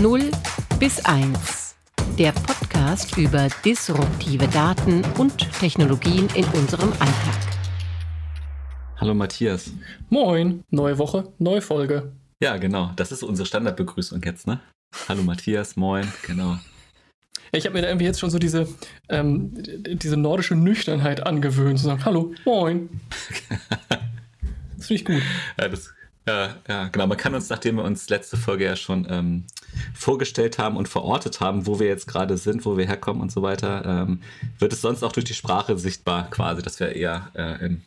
0 bis 1. Der Podcast über disruptive Daten und Technologien in unserem Alltag. Hallo Matthias. Moin, neue Woche, neue Folge. Ja, genau. Das ist unsere Standardbegrüßung jetzt, ne? Hallo Matthias, moin, genau. Ich habe mir da irgendwie jetzt schon so diese, ähm, diese nordische Nüchternheit angewöhnt, zu sagen, hallo, moin. das finde ich gut. Ja, das, ja, ja, genau. Man kann uns, nachdem wir uns letzte Folge ja schon ähm, vorgestellt haben und verortet haben, wo wir jetzt gerade sind, wo wir herkommen und so weiter, ähm, wird es sonst auch durch die Sprache sichtbar quasi, dass wir eher äh, im,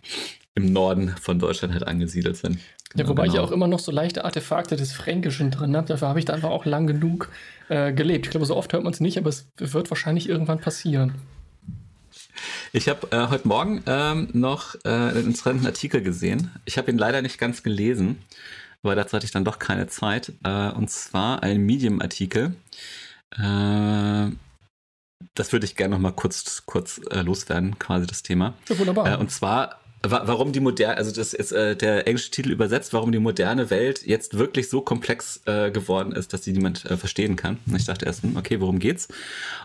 im Norden von Deutschland halt angesiedelt sind. Genau, ja, wobei genau. ich auch immer noch so leichte Artefakte des Fränkischen drin habe. Dafür habe ich da einfach auch lang genug äh, gelebt. Ich glaube, so oft hört man es nicht, aber es wird wahrscheinlich irgendwann passieren. Ich habe äh, heute Morgen ähm, noch äh, einen interessanten Artikel gesehen. Ich habe ihn leider nicht ganz gelesen, weil dazu hatte ich dann doch keine Zeit. Äh, und zwar ein Medium-Artikel. Äh, das würde ich gerne noch mal kurz, kurz äh, loswerden, quasi das Thema. Ja, wunderbar. Äh, und zwar warum die moderne, also das ist äh, der englische Titel übersetzt, warum die moderne Welt jetzt wirklich so komplex äh, geworden ist, dass sie niemand äh, verstehen kann. Und ich dachte erst, hm, okay, worum geht's?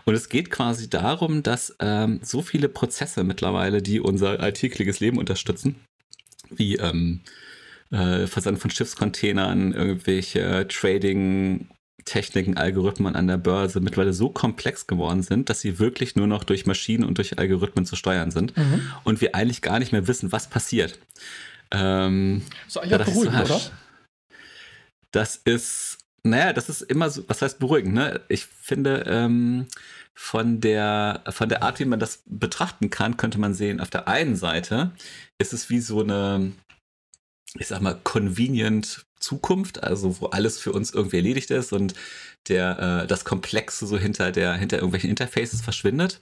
Und es geht quasi darum, dass ähm, so viele Prozesse mittlerweile, die unser alltägliches Leben unterstützen, wie ähm, äh, Versand von Schiffscontainern, irgendwelche Trading Techniken, Algorithmen an der Börse mittlerweile so komplex geworden sind, dass sie wirklich nur noch durch Maschinen und durch Algorithmen zu steuern sind mhm. und wir eigentlich gar nicht mehr wissen, was passiert. Ähm, so eigentlich ja, beruhigend, so, oder? Das ist, naja, das ist immer so, was heißt beruhigend, ne? Ich finde, ähm, von der, von der Art, wie man das betrachten kann, könnte man sehen, auf der einen Seite ist es wie so eine, ich sag mal, convenient Zukunft, also wo alles für uns irgendwie erledigt ist und der, äh, das Komplexe so hinter der, hinter irgendwelchen Interfaces verschwindet.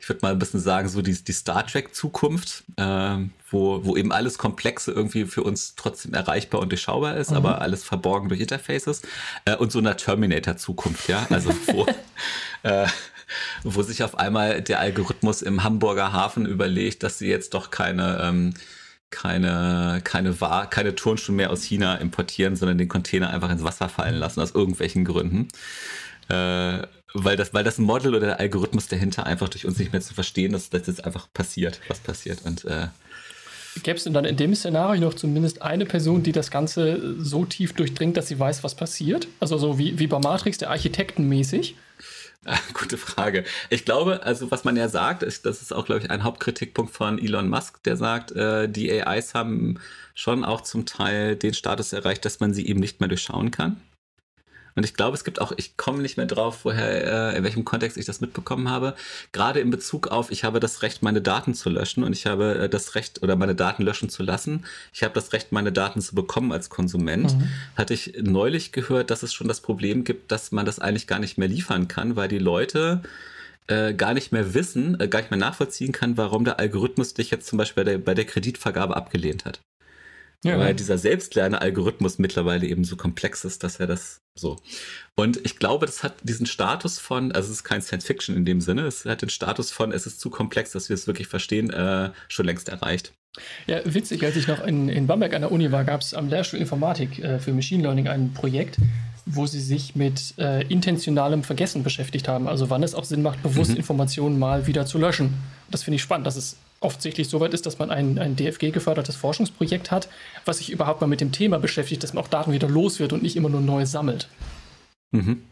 Ich würde mal ein bisschen sagen, so die, die Star Trek-Zukunft, äh, wo, wo eben alles Komplexe irgendwie für uns trotzdem erreichbar und durchschaubar ist, mhm. aber alles verborgen durch Interfaces. Äh, und so einer Terminator-Zukunft, ja. Also wo, äh, wo sich auf einmal der Algorithmus im Hamburger Hafen überlegt, dass sie jetzt doch keine ähm, keine, keine, keine Turnschuhe mehr aus China importieren, sondern den Container einfach ins Wasser fallen lassen, aus irgendwelchen Gründen. Äh, weil, das, weil das Model oder der Algorithmus dahinter einfach durch uns nicht mehr zu verstehen ist, dass jetzt einfach passiert, was passiert. Und äh, Gäbe es denn dann in dem Szenario noch zumindest eine Person, die das Ganze so tief durchdringt, dass sie weiß, was passiert? Also so wie, wie bei Matrix, der Architekten mäßig? Gute Frage. Ich glaube, also was man ja sagt, ist, das ist auch, glaube ich, ein Hauptkritikpunkt von Elon Musk, der sagt, äh, die AIs haben schon auch zum Teil den Status erreicht, dass man sie eben nicht mehr durchschauen kann. Und ich glaube, es gibt auch, ich komme nicht mehr drauf, woher, äh, in welchem Kontext ich das mitbekommen habe. Gerade in Bezug auf, ich habe das Recht, meine Daten zu löschen und ich habe äh, das Recht, oder meine Daten löschen zu lassen. Ich habe das Recht, meine Daten zu bekommen als Konsument. Mhm. Hatte ich neulich gehört, dass es schon das Problem gibt, dass man das eigentlich gar nicht mehr liefern kann, weil die Leute äh, gar nicht mehr wissen, äh, gar nicht mehr nachvollziehen kann, warum der Algorithmus dich jetzt zum Beispiel bei der, bei der Kreditvergabe abgelehnt hat. Ja, weil dieser Selbstlerne-Algorithmus mittlerweile eben so komplex ist, dass er das so. Und ich glaube, das hat diesen Status von, also es ist kein Science Fiction in dem Sinne, es hat den Status von, es ist zu komplex, dass wir es wirklich verstehen, äh, schon längst erreicht. Ja, witzig, als ich noch in, in Bamberg an der Uni war, gab es am Lehrstuhl Informatik äh, für Machine Learning ein Projekt, wo sie sich mit äh, intentionalem Vergessen beschäftigt haben. Also wann es auch Sinn macht, bewusst mhm. Informationen mal wieder zu löschen. Das finde ich spannend, dass es offensichtlich so weit ist, dass man ein, ein DFG-gefördertes Forschungsprojekt hat, was sich überhaupt mal mit dem Thema beschäftigt, dass man auch Daten wieder los wird und nicht immer nur neu sammelt. Mhm.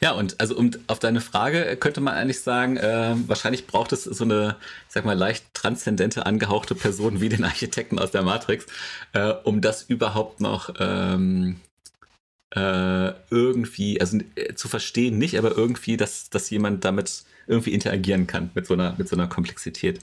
Ja, und also um auf deine Frage könnte man eigentlich sagen, äh, wahrscheinlich braucht es so eine, sag mal, leicht transzendente, angehauchte Person wie den Architekten aus der Matrix, äh, um das überhaupt noch ähm, äh, irgendwie, also äh, zu verstehen nicht, aber irgendwie, dass, dass jemand damit irgendwie interagieren kann mit so einer, mit so einer Komplexität.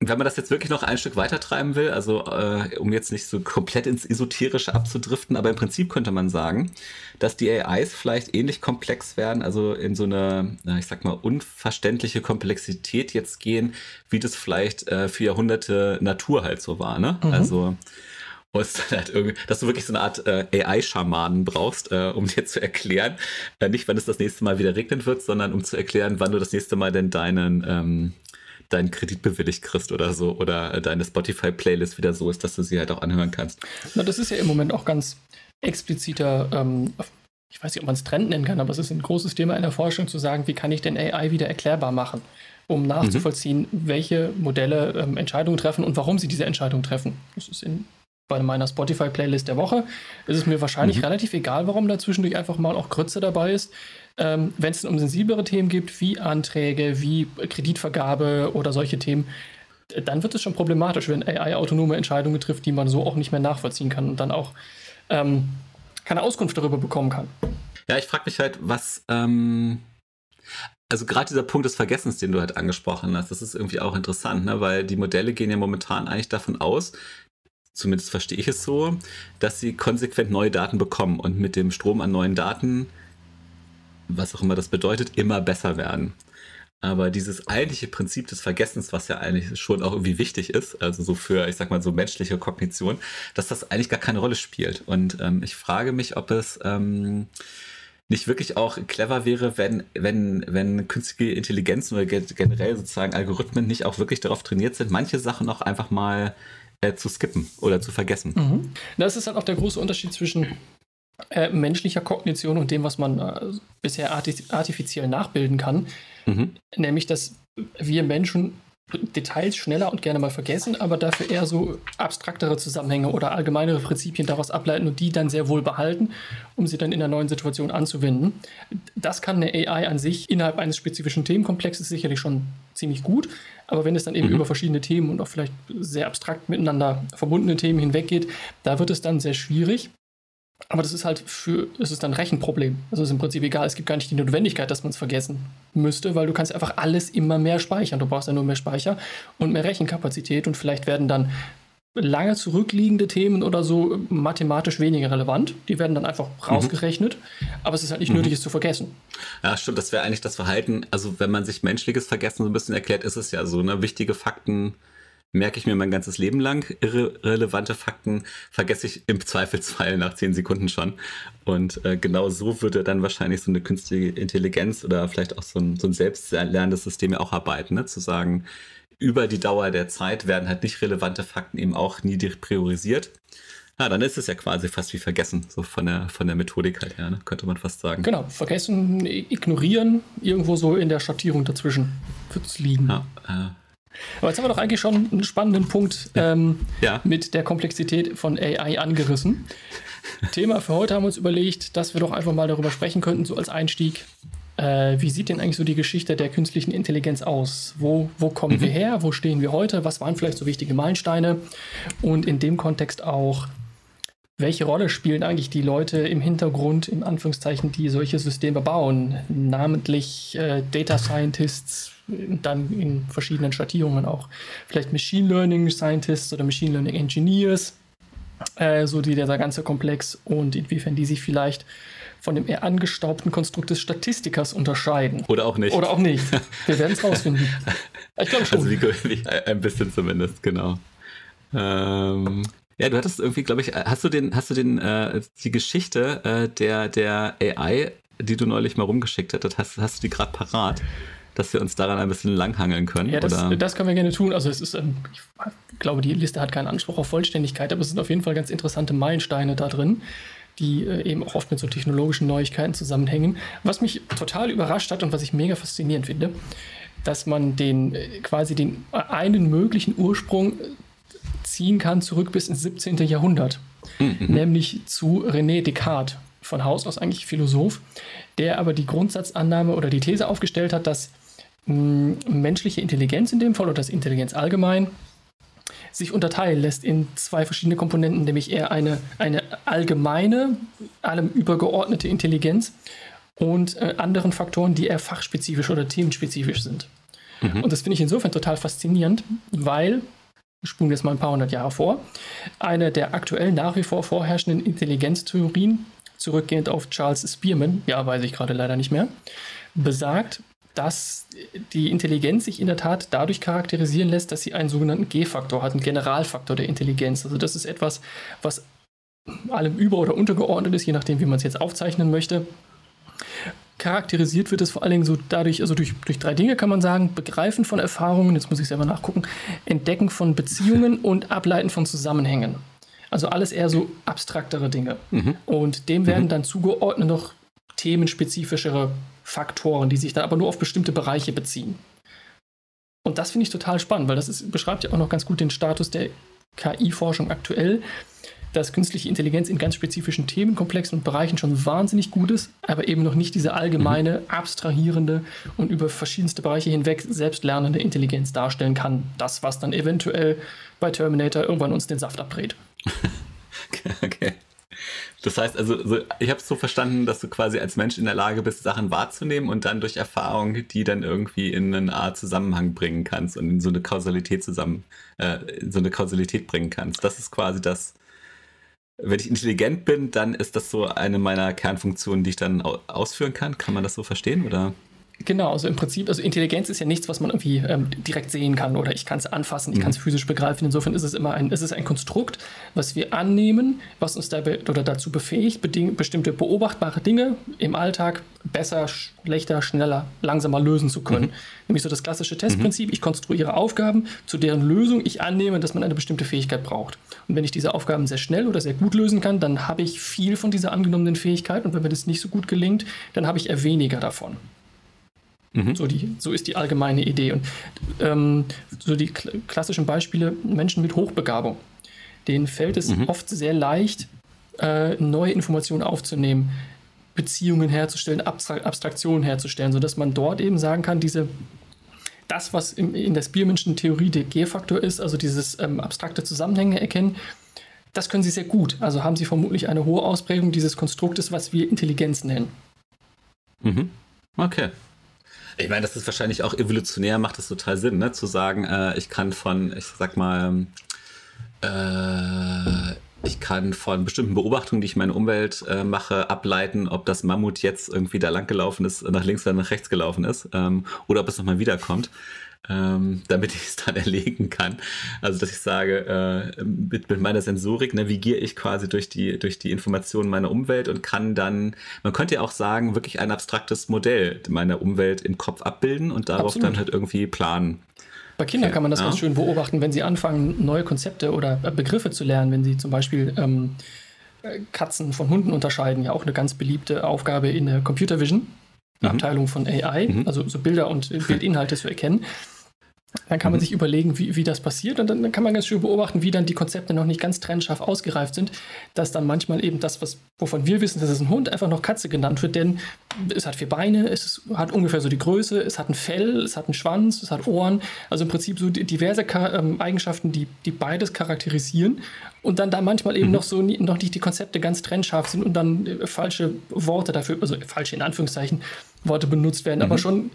Und wenn man das jetzt wirklich noch ein Stück weiter treiben will, also äh, um jetzt nicht so komplett ins Esoterische abzudriften, aber im Prinzip könnte man sagen, dass die AIs vielleicht ähnlich komplex werden, also in so eine, ich sag mal, unverständliche Komplexität jetzt gehen, wie das vielleicht äh, für Jahrhunderte Natur halt so war. Ne? Mhm. Also halt dass du wirklich so eine Art äh, AI-Schamanen brauchst, äh, um dir zu erklären, äh, nicht wann es das nächste Mal wieder regnen wird, sondern um zu erklären, wann du das nächste Mal denn deinen, ähm, deinen Kredit bewilligt kriegst oder so oder deine Spotify-Playlist wieder so ist, dass du sie halt auch anhören kannst. Na, das ist ja im Moment auch ganz expliziter ähm, ich weiß nicht, ob man es Trend nennen kann, aber es ist ein großes Thema in der Forschung zu sagen, wie kann ich denn AI wieder erklärbar machen, um nachzuvollziehen, mhm. welche Modelle ähm, Entscheidungen treffen und warum sie diese Entscheidungen treffen. Das ist in, bei meiner Spotify-Playlist der Woche. Es ist mir wahrscheinlich mhm. relativ egal, warum da zwischendurch einfach mal auch Grütze dabei ist. Ähm, Wenn es um sensiblere Themen gibt, wie Anträge, wie Kreditvergabe oder solche Themen, dann wird es schon problematisch, wenn AI autonome Entscheidungen trifft, die man so auch nicht mehr nachvollziehen kann und dann auch ähm, keine Auskunft darüber bekommen kann. Ja, ich frage mich halt, was, ähm, also gerade dieser Punkt des Vergessens, den du halt angesprochen hast, das ist irgendwie auch interessant, ne? weil die Modelle gehen ja momentan eigentlich davon aus, zumindest verstehe ich es so, dass sie konsequent neue Daten bekommen und mit dem Strom an neuen Daten, was auch immer das bedeutet, immer besser werden. Aber dieses eigentliche Prinzip des Vergessens, was ja eigentlich schon auch irgendwie wichtig ist, also so für, ich sag mal, so menschliche Kognition, dass das eigentlich gar keine Rolle spielt. Und ähm, ich frage mich, ob es ähm, nicht wirklich auch clever wäre, wenn, wenn, wenn künstliche Intelligenzen oder generell sozusagen Algorithmen nicht auch wirklich darauf trainiert sind, manche Sachen auch einfach mal äh, zu skippen oder zu vergessen. Mhm. Das ist halt auch der große Unterschied zwischen äh, menschlicher Kognition und dem, was man äh, bisher artifiziell nachbilden kann. Mhm. Nämlich, dass wir Menschen Details schneller und gerne mal vergessen, aber dafür eher so abstraktere Zusammenhänge oder allgemeinere Prinzipien daraus ableiten und die dann sehr wohl behalten, um sie dann in der neuen Situation anzuwenden. Das kann eine AI an sich innerhalb eines spezifischen Themenkomplexes sicherlich schon ziemlich gut, aber wenn es dann eben mhm. über verschiedene Themen und auch vielleicht sehr abstrakt miteinander verbundene Themen hinweggeht, da wird es dann sehr schwierig. Aber das ist halt für, es ist dann ein Rechenproblem. Also ist im Prinzip egal, es gibt gar nicht die Notwendigkeit, dass man es vergessen müsste, weil du kannst einfach alles immer mehr speichern. Du brauchst ja nur mehr Speicher und mehr Rechenkapazität und vielleicht werden dann lange zurückliegende Themen oder so mathematisch weniger relevant. Die werden dann einfach mhm. rausgerechnet, mhm. aber es ist halt nicht mhm. nötig, es zu vergessen. Ja, stimmt, das wäre eigentlich das Verhalten. Also, wenn man sich menschliches Vergessen so ein bisschen erklärt, ist es ja so, ne, wichtige Fakten merke ich mir mein ganzes Leben lang. Irrelevante Fakten vergesse ich im Zweifelsfall nach zehn Sekunden schon. Und äh, genau so würde dann wahrscheinlich so eine künstliche Intelligenz oder vielleicht auch so ein, so ein selbstlernendes System ja auch arbeiten, ne? zu sagen, über die Dauer der Zeit werden halt nicht relevante Fakten eben auch nie priorisiert. Ja, dann ist es ja quasi fast wie vergessen, so von der, von der Methodik halt her, ne? könnte man fast sagen. Genau, vergessen, ignorieren, irgendwo so in der Schattierung dazwischen wird es liegen. Ja, äh, aber jetzt haben wir doch eigentlich schon einen spannenden Punkt ähm, ja. mit der Komplexität von AI angerissen. Thema für heute haben wir uns überlegt, dass wir doch einfach mal darüber sprechen könnten, so als Einstieg. Äh, wie sieht denn eigentlich so die Geschichte der künstlichen Intelligenz aus? Wo, wo kommen mhm. wir her? Wo stehen wir heute? Was waren vielleicht so wichtige Meilensteine? Und in dem Kontext auch, welche Rolle spielen eigentlich die Leute im Hintergrund, in Anführungszeichen, die solche Systeme bauen? Namentlich äh, Data Scientists, dann in verschiedenen Schattierungen auch vielleicht Machine Learning Scientists oder Machine Learning Engineers, äh, so die, der ganze Komplex und inwiefern die sich vielleicht von dem eher angestaubten Konstrukt des Statistikers unterscheiden. Oder auch nicht. Oder auch nicht. Wir werden es rausfinden. Ich glaube schon. Also wie, ein bisschen zumindest, genau. Ähm, ja, du hattest irgendwie, glaube ich, hast du den, hast du den, äh, die Geschichte äh, der, der AI, die du neulich mal rumgeschickt hattest, hast, hast du die gerade parat? dass wir uns daran ein bisschen langhangeln können? Ja, das, das können wir gerne tun. Also es ist, ähm, ich glaube, die Liste hat keinen Anspruch auf Vollständigkeit, aber es sind auf jeden Fall ganz interessante Meilensteine da drin, die äh, eben auch oft mit so technologischen Neuigkeiten zusammenhängen. Was mich total überrascht hat und was ich mega faszinierend finde, dass man den äh, quasi den äh, einen möglichen Ursprung ziehen kann zurück bis ins 17. Jahrhundert, mhm. nämlich zu René Descartes von Haus aus eigentlich Philosoph, der aber die Grundsatzannahme oder die These aufgestellt hat, dass menschliche Intelligenz in dem Fall oder das Intelligenz allgemein sich unterteilen lässt in zwei verschiedene Komponenten, nämlich eher eine, eine allgemeine, allem übergeordnete Intelligenz und äh, anderen Faktoren, die eher fachspezifisch oder themenspezifisch sind. Mhm. Und das finde ich insofern total faszinierend, weil, spulen wir jetzt mal ein paar hundert Jahre vor, eine der aktuell nach wie vor vorherrschenden Intelligenztheorien, zurückgehend auf Charles Spearman, ja, weiß ich gerade leider nicht mehr, besagt, dass die Intelligenz sich in der Tat dadurch charakterisieren lässt, dass sie einen sogenannten G-Faktor hat, einen Generalfaktor der Intelligenz. Also das ist etwas, was allem über- oder untergeordnet ist, je nachdem, wie man es jetzt aufzeichnen möchte. Charakterisiert wird es vor allen Dingen so dadurch, also durch, durch drei Dinge kann man sagen: Begreifen von Erfahrungen, jetzt muss ich selber nachgucken, Entdecken von Beziehungen und Ableiten von Zusammenhängen. Also alles eher so abstraktere Dinge. Mhm. Und dem werden mhm. dann zugeordnet noch themenspezifischere Faktoren, die sich dann aber nur auf bestimmte Bereiche beziehen. Und das finde ich total spannend, weil das ist, beschreibt ja auch noch ganz gut den Status der KI-Forschung aktuell dass künstliche Intelligenz in ganz spezifischen Themenkomplexen und Bereichen schon wahnsinnig gut ist, aber eben noch nicht diese allgemeine, mhm. abstrahierende und über verschiedenste Bereiche hinweg selbstlernende Intelligenz darstellen kann. Das, was dann eventuell bei Terminator irgendwann uns den Saft abdreht. okay. Das heißt also, so, ich habe es so verstanden, dass du quasi als Mensch in der Lage bist, Sachen wahrzunehmen und dann durch Erfahrung die dann irgendwie in eine Art Zusammenhang bringen kannst und in so eine Kausalität zusammen, äh, in so eine Kausalität bringen kannst. Das ist quasi das, wenn ich intelligent bin, dann ist das so eine meiner Kernfunktionen, die ich dann ausführen kann. Kann man das so verstehen oder? Genau, also im Prinzip, also Intelligenz ist ja nichts, was man irgendwie ähm, direkt sehen kann oder ich kann es anfassen, ich mhm. kann es physisch begreifen. Insofern ist es immer ein, ist es ein Konstrukt, was wir annehmen, was uns dabei oder dazu befähigt, bestimmte beobachtbare Dinge im Alltag besser, schlechter, schneller, langsamer lösen zu können. Mhm. Nämlich so das klassische Testprinzip, mhm. ich konstruiere Aufgaben, zu deren Lösung ich annehme, dass man eine bestimmte Fähigkeit braucht. Und wenn ich diese Aufgaben sehr schnell oder sehr gut lösen kann, dann habe ich viel von dieser angenommenen Fähigkeit und wenn mir das nicht so gut gelingt, dann habe ich eher weniger davon. Mhm. So, die, so ist die allgemeine Idee. Und ähm, so die klassischen Beispiele, Menschen mit Hochbegabung, denen fällt es mhm. oft sehr leicht, äh, neue Informationen aufzunehmen, Beziehungen herzustellen, Abstra Abstraktionen herzustellen, sodass man dort eben sagen kann, diese das, was im, in der Spearmanschen Theorie der G-Faktor ist, also dieses ähm, abstrakte Zusammenhänge erkennen, das können sie sehr gut. Also haben sie vermutlich eine hohe Ausprägung dieses Konstruktes, was wir Intelligenz nennen. Mhm. Okay. Ich meine, das ist wahrscheinlich auch evolutionär, macht das total Sinn, ne? zu sagen, äh, ich kann von, ich sag mal, äh, ich kann von bestimmten Beobachtungen, die ich in meiner Umwelt äh, mache, ableiten, ob das Mammut jetzt irgendwie da lang gelaufen ist, nach links oder nach rechts gelaufen ist, ähm, oder ob es nochmal wiederkommt ähm, damit ich es dann erlegen kann. Also dass ich sage, äh, mit, mit, meiner Sensorik navigiere ich quasi durch die, durch die Informationen meiner Umwelt und kann dann, man könnte ja auch sagen, wirklich ein abstraktes Modell meiner Umwelt im Kopf abbilden und darauf Absolut. dann halt irgendwie planen. Bei Kindern okay. kann man das ja. ganz schön beobachten, wenn sie anfangen, neue Konzepte oder äh, Begriffe zu lernen, wenn sie zum Beispiel ähm, äh, Katzen von Hunden unterscheiden, ja auch eine ganz beliebte Aufgabe in der Computer Vision. Mhm. Abteilung von AI, mhm. also so Bilder und Bildinhalte zu erkennen. Dann kann man mhm. sich überlegen, wie, wie das passiert und dann, dann, kann man ganz schön beobachten, wie dann die Konzepte noch nicht ganz trennscharf ausgereift sind, dass dann manchmal eben das, was, wovon wir wissen, dass es ein Hund, einfach noch Katze genannt wird, denn es hat vier Beine, es hat ungefähr so die Größe, es hat ein Fell, es hat einen Schwanz, es hat Ohren, also im Prinzip so diverse ähm, Eigenschaften, die, die beides charakterisieren und dann da manchmal eben mhm. noch so noch nicht die Konzepte ganz trennscharf sind und dann äh, falsche Worte dafür, also falsche in Anführungszeichen, Worte benutzt werden, mhm. aber schon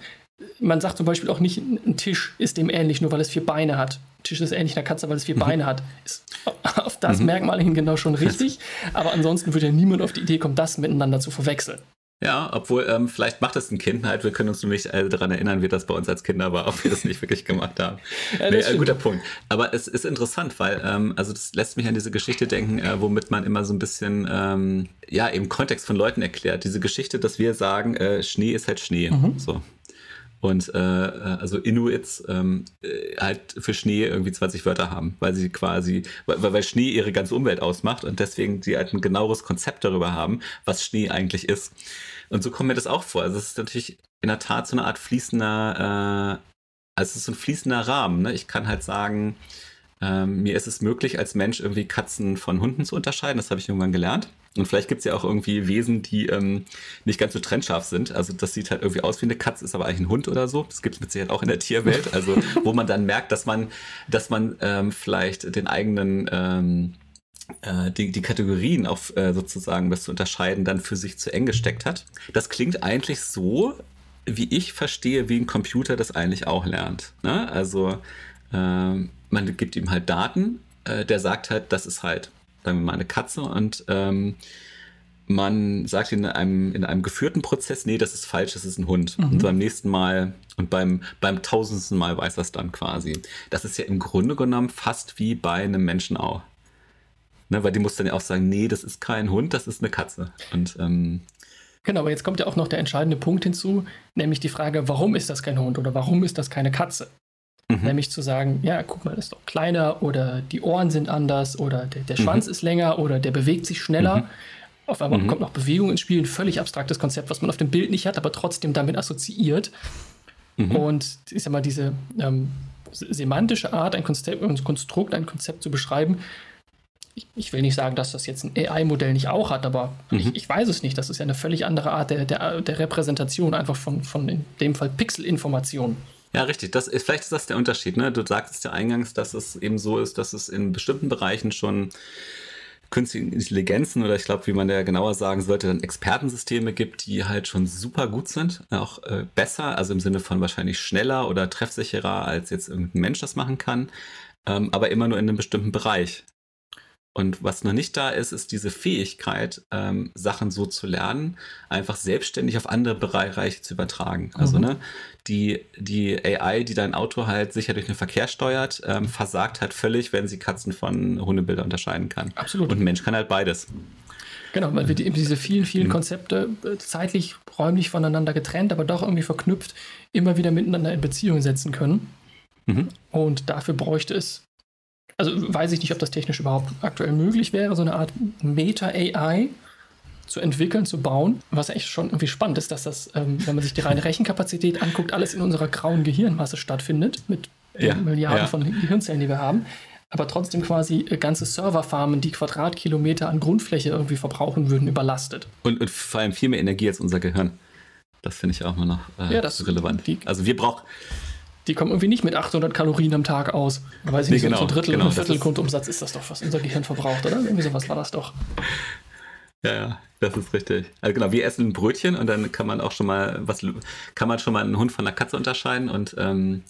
man sagt zum Beispiel auch nicht, ein Tisch ist dem ähnlich, nur weil es vier Beine hat. Ein Tisch ist ähnlich einer Katze, weil es vier mhm. Beine hat. Ist auf das mhm. Merkmal hin genau schon richtig. Aber ansonsten würde ja niemand auf die Idee kommen, das miteinander zu verwechseln. Ja, obwohl, ähm, vielleicht macht es ein Kind halt. Wir können uns nur nicht äh, daran erinnern, wie das bei uns als Kinder war, ob wir das nicht wirklich gemacht haben. ja, nee, äh, guter Punkt. Aber es ist interessant, weil, ähm, also das lässt mich an diese Geschichte denken, äh, womit man immer so ein bisschen, ähm, ja, im Kontext von Leuten erklärt. Diese Geschichte, dass wir sagen, äh, Schnee ist halt Schnee. Mhm. So. Und äh, äh, also Inuits ähm, äh, halt für Schnee irgendwie 20 Wörter haben, weil sie quasi, weil, weil Schnee ihre ganze Umwelt ausmacht und deswegen sie halt ein genaueres Konzept darüber haben, was Schnee eigentlich ist. Und so kommt mir das auch vor. Also es ist natürlich in der Tat so eine Art fließender, äh, also es ist so ein fließender Rahmen. Ne? Ich kann halt sagen, ähm, mir ist es möglich, als Mensch irgendwie Katzen von Hunden zu unterscheiden. Das habe ich irgendwann gelernt. Und vielleicht gibt es ja auch irgendwie Wesen, die ähm, nicht ganz so trennscharf sind. Also das sieht halt irgendwie aus wie eine Katze, ist aber eigentlich ein Hund oder so. Das gibt es mit Sicherheit auch in der Tierwelt. Also wo man dann merkt, dass man, dass man ähm, vielleicht den eigenen ähm, äh, die, die Kategorien auf äh, sozusagen das zu unterscheiden dann für sich zu eng gesteckt hat. Das klingt eigentlich so, wie ich verstehe, wie ein Computer das eigentlich auch lernt. Ne? Also ähm, man gibt ihm halt Daten, äh, der sagt halt, das ist halt, sagen wir mal, eine Katze und ähm, man sagt in einem, in einem geführten Prozess, nee, das ist falsch, das ist ein Hund. Mhm. Und beim nächsten Mal und beim, beim tausendsten Mal weiß es dann quasi. Das ist ja im Grunde genommen fast wie bei einem Menschen auch. Ne, weil die muss dann ja auch sagen, nee, das ist kein Hund, das ist eine Katze. Und ähm, Genau, aber jetzt kommt ja auch noch der entscheidende Punkt hinzu, nämlich die Frage, warum ist das kein Hund oder warum ist das keine Katze? Mhm. Nämlich zu sagen, ja, guck mal, das ist doch kleiner oder die Ohren sind anders oder der, der Schwanz mhm. ist länger oder der bewegt sich schneller. Mhm. Auf einmal mhm. kommt noch Bewegung ins Spiel, ein völlig abstraktes Konzept, was man auf dem Bild nicht hat, aber trotzdem damit assoziiert. Mhm. Und ich sag mal, diese ähm, semantische Art, ein, Konzept, ein Konstrukt, ein Konzept zu beschreiben, ich, ich will nicht sagen, dass das jetzt ein AI-Modell nicht auch hat, aber mhm. ich, ich, weiß es nicht. Das ist ja eine völlig andere Art der, der, der Repräsentation, einfach von, von in dem Fall Pixelinformationen. Ja, richtig. Das ist, vielleicht ist das der Unterschied. Ne? Du sagtest ja eingangs, dass es eben so ist, dass es in bestimmten Bereichen schon künstliche Intelligenzen oder ich glaube, wie man da genauer sagen sollte, dann Expertensysteme gibt, die halt schon super gut sind, auch äh, besser, also im Sinne von wahrscheinlich schneller oder treffsicherer, als jetzt irgendein Mensch das machen kann, ähm, aber immer nur in einem bestimmten Bereich. Und was noch nicht da ist, ist diese Fähigkeit, ähm, Sachen so zu lernen, einfach selbstständig auf andere Bereiche zu übertragen. Also mhm. ne, die, die AI, die dein Auto halt sicher durch den Verkehr steuert, ähm, versagt halt völlig, wenn sie Katzen von Hundebildern unterscheiden kann. Absolut. Und ein Mensch kann halt beides. Genau, weil wir die, diese vielen, vielen mhm. Konzepte äh, zeitlich, räumlich voneinander getrennt, aber doch irgendwie verknüpft, immer wieder miteinander in Beziehung setzen können. Mhm. Und dafür bräuchte es also weiß ich nicht, ob das technisch überhaupt aktuell möglich wäre, so eine Art Meta-AI zu entwickeln, zu bauen. Was echt schon irgendwie spannend ist, dass das, ähm, wenn man sich die reine Rechenkapazität anguckt, alles in unserer grauen Gehirnmasse stattfindet, mit ja, Milliarden ja. von Gehirnzellen, die wir haben. Aber trotzdem quasi äh, ganze Serverfarmen, die Quadratkilometer an Grundfläche irgendwie verbrauchen würden, überlastet. Und, und vor allem viel mehr Energie als unser Gehirn. Das finde ich auch immer noch äh, ja, das, relevant. Also wir brauchen die kommen irgendwie nicht mit 800 Kalorien am Tag aus. Weiß ich nee, nicht, genau, so ein Drittel genau, ein Viertel Grundumsatz ist das doch, was unser Gehirn verbraucht, oder? Irgendwie sowas war das doch. Ja, ja, das ist richtig. Also genau, wir essen ein Brötchen und dann kann man auch schon mal was, kann man schon mal einen Hund von einer Katze unterscheiden und ähm,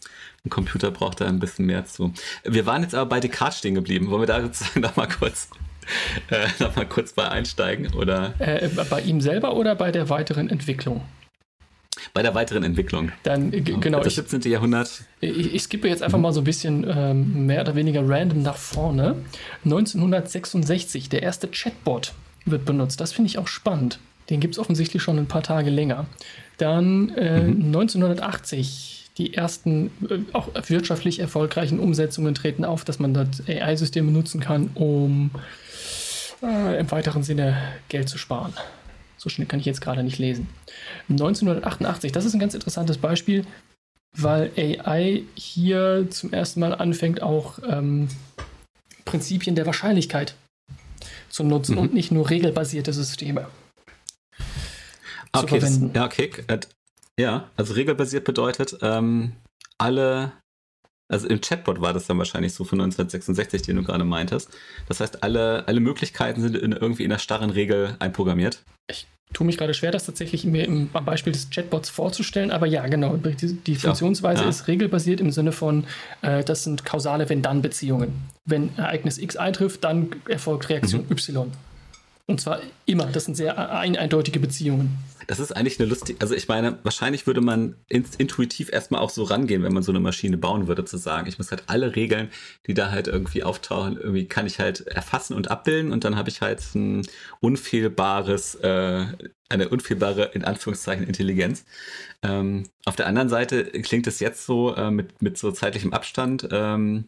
ein Computer braucht da ein bisschen mehr zu. Wir waren jetzt aber bei Descartes stehen geblieben. Wollen wir da sozusagen noch mal kurz, äh, noch mal kurz bei einsteigen? Oder? Äh, bei ihm selber oder bei der weiteren Entwicklung? Bei der weiteren Entwicklung. Dann, genau. Das 17. Ich, Jahrhundert. Ich, ich skippe jetzt einfach mal so ein bisschen ähm, mehr oder weniger random nach vorne. 1966, der erste Chatbot wird benutzt. Das finde ich auch spannend. Den gibt es offensichtlich schon ein paar Tage länger. Dann äh, mhm. 1980 die ersten äh, auch wirtschaftlich erfolgreichen Umsetzungen treten auf, dass man das AI-Systeme nutzen kann, um äh, im weiteren Sinne Geld zu sparen. So schnell kann ich jetzt gerade nicht lesen. 1988, das ist ein ganz interessantes Beispiel, weil AI hier zum ersten Mal anfängt, auch ähm, Prinzipien der Wahrscheinlichkeit zu nutzen mhm. und nicht nur regelbasierte Systeme okay, zu verwenden. Das, ja, okay. Ja, also regelbasiert bedeutet, ähm, alle also im Chatbot war das dann wahrscheinlich so von 1966, den du gerade meintest. Das heißt, alle, alle Möglichkeiten sind in, irgendwie in einer starren Regel einprogrammiert. Ich tue mich gerade schwer, das tatsächlich mir im, am Beispiel des Chatbots vorzustellen, aber ja, genau. Die, die Funktionsweise ja, ist regelbasiert im Sinne von, äh, das sind kausale Wenn-Dann-Beziehungen. Wenn Ereignis X eintrifft, dann erfolgt Reaktion mhm. Y. Und zwar immer. Das sind sehr ein eindeutige Beziehungen. Das ist eigentlich eine lustige, also ich meine, wahrscheinlich würde man intuitiv erstmal auch so rangehen, wenn man so eine Maschine bauen würde, zu sagen, ich muss halt alle Regeln, die da halt irgendwie auftauchen, irgendwie kann ich halt erfassen und abbilden und dann habe ich halt ein unfehlbares, äh, eine unfehlbare, in Anführungszeichen, Intelligenz. Ähm, auf der anderen Seite klingt es jetzt so äh, mit, mit so zeitlichem Abstand, ähm,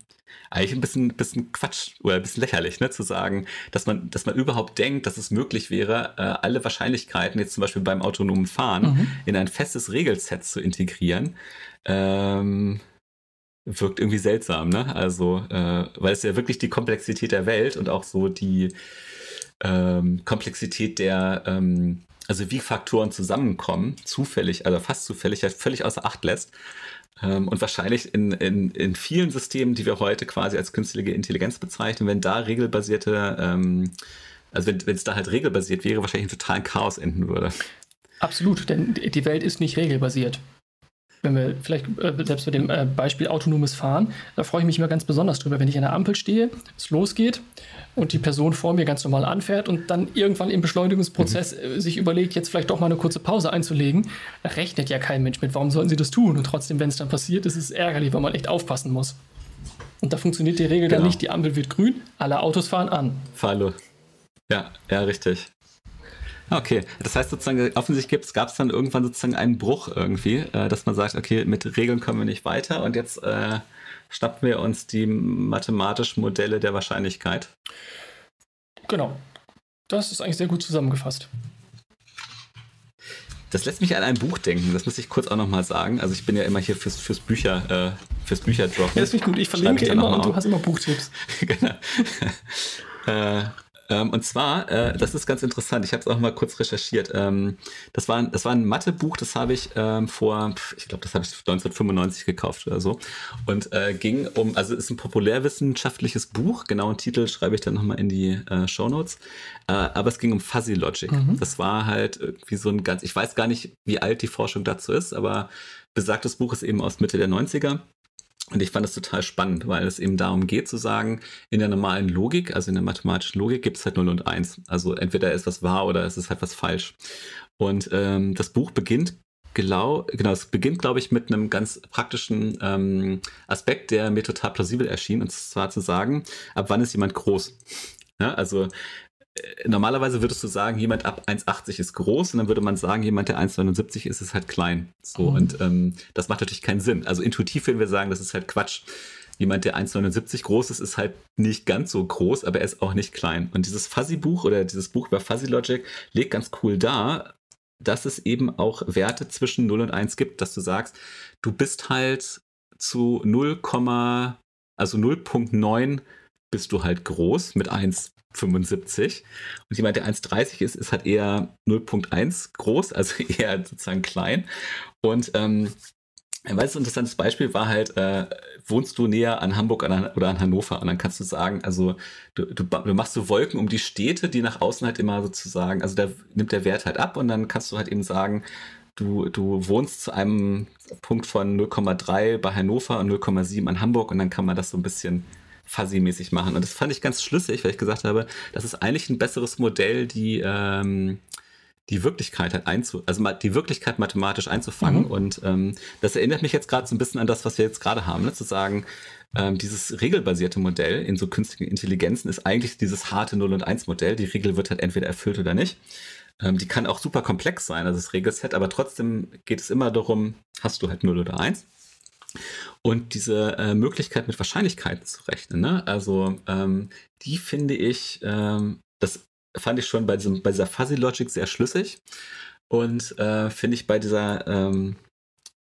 eigentlich ein bisschen, bisschen Quatsch oder ein bisschen lächerlich, ne, zu sagen, dass man, dass man überhaupt denkt, dass es möglich wäre, äh, alle Wahrscheinlichkeiten jetzt zum Beispiel beim autonomen Fahren mhm. in ein festes Regelset zu integrieren. Ähm, wirkt irgendwie seltsam, ne? Also, äh, weil es ja wirklich die Komplexität der Welt und auch so die ähm, Komplexität der, ähm, also wie Faktoren zusammenkommen, zufällig, also fast zufällig, halt völlig außer Acht lässt. Ähm, und wahrscheinlich in, in, in vielen Systemen, die wir heute quasi als künstliche Intelligenz bezeichnen, wenn da regelbasierte, ähm, also wenn es da halt regelbasiert wäre, wahrscheinlich ein totalen Chaos enden würde. Absolut, denn die Welt ist nicht regelbasiert wenn wir vielleicht äh, selbst bei dem äh, Beispiel autonomes Fahren, da freue ich mich immer ganz besonders drüber, wenn ich an der Ampel stehe, es losgeht und die Person vor mir ganz normal anfährt und dann irgendwann im Beschleunigungsprozess mhm. Äh, sich überlegt, jetzt vielleicht doch mal eine kurze Pause einzulegen, da rechnet ja kein Mensch mit, warum sollten sie das tun? Und trotzdem, wenn es dann passiert, ist es ärgerlich, weil man echt aufpassen muss. Und da funktioniert die Regel genau. dann nicht, die Ampel wird grün, alle Autos fahren an. Fahrlo. Ja, ja, richtig. Okay, das heißt sozusagen, offensichtlich gab es dann irgendwann sozusagen einen Bruch irgendwie, äh, dass man sagt, okay, mit Regeln kommen wir nicht weiter und jetzt äh, schnappen wir uns die mathematischen Modelle der Wahrscheinlichkeit. Genau. Das ist eigentlich sehr gut zusammengefasst. Das lässt mich an ein Buch denken, das muss ich kurz auch nochmal sagen. Also ich bin ja immer hier fürs, fürs Bücher, äh, fürs Bücherdroppen. Ja, das finde ich gut. Ich verlinke ich immer und du hast immer Buchtipps. genau. äh, ähm, und zwar, äh, das ist ganz interessant, ich habe es auch mal kurz recherchiert. Ähm, das, war, das war ein Mathebuch, das habe ich ähm, vor, ich glaube, das habe ich 1995 gekauft oder so. Und äh, ging um, also ist ein populärwissenschaftliches Buch, genauen Titel schreibe ich dann nochmal in die äh, Show Notes. Äh, aber es ging um Fuzzy Logic. Mhm. Das war halt irgendwie so ein ganz, ich weiß gar nicht, wie alt die Forschung dazu ist, aber besagtes Buch ist eben aus Mitte der 90er. Und ich fand das total spannend, weil es eben darum geht zu sagen, in der normalen Logik, also in der mathematischen Logik, gibt es halt 0 und 1. Also entweder ist was wahr oder es ist halt was falsch. Und ähm, das Buch beginnt genau, genau, es beginnt, glaube ich, mit einem ganz praktischen ähm, Aspekt, der mir total plausibel erschien, und zwar zu sagen, ab wann ist jemand groß? Ja, also normalerweise würdest du sagen, jemand ab 1,80 ist groß und dann würde man sagen, jemand, der 1,79 ist, ist halt klein. So, mhm. und ähm, das macht natürlich keinen Sinn. Also intuitiv würden wir sagen, das ist halt Quatsch. Jemand, der 1,79 groß ist, ist halt nicht ganz so groß, aber er ist auch nicht klein. Und dieses Fuzzy-Buch oder dieses Buch über Fuzzy Logic legt ganz cool dar, dass es eben auch Werte zwischen 0 und 1 gibt, dass du sagst, du bist halt zu 0, also 0,9 bist du halt groß mit 1 1,75. Und jemand, der 1,30 ist, ist halt eher 0,1 groß, also eher sozusagen klein. Und ähm, ein weiteres interessantes Beispiel war halt, äh, wohnst du näher an Hamburg oder an Hannover? Und dann kannst du sagen, also du, du, du, machst so Wolken um die Städte, die nach außen halt immer sozusagen, also da nimmt der Wert halt ab und dann kannst du halt eben sagen, du, du wohnst zu einem Punkt von 0,3 bei Hannover und 0,7 an Hamburg und dann kann man das so ein bisschen fuzzy-mäßig machen. Und das fand ich ganz schlüssig, weil ich gesagt habe, das ist eigentlich ein besseres Modell, die, ähm, die Wirklichkeit halt einzu, also die Wirklichkeit mathematisch einzufangen. Mhm. Und ähm, das erinnert mich jetzt gerade so ein bisschen an das, was wir jetzt gerade haben, ne? zu sagen, ähm, dieses regelbasierte Modell in so künstlichen Intelligenzen ist eigentlich dieses harte 0 und 1 Modell. Die Regel wird halt entweder erfüllt oder nicht. Ähm, die kann auch super komplex sein, also das Regelset, aber trotzdem geht es immer darum, hast du halt 0 oder 1. Und diese äh, Möglichkeit mit Wahrscheinlichkeiten zu rechnen, ne? also ähm, die finde ich, ähm, das fand ich schon bei, diesem, bei dieser Fuzzy Logic sehr schlüssig und äh, finde ich bei dieser, ähm,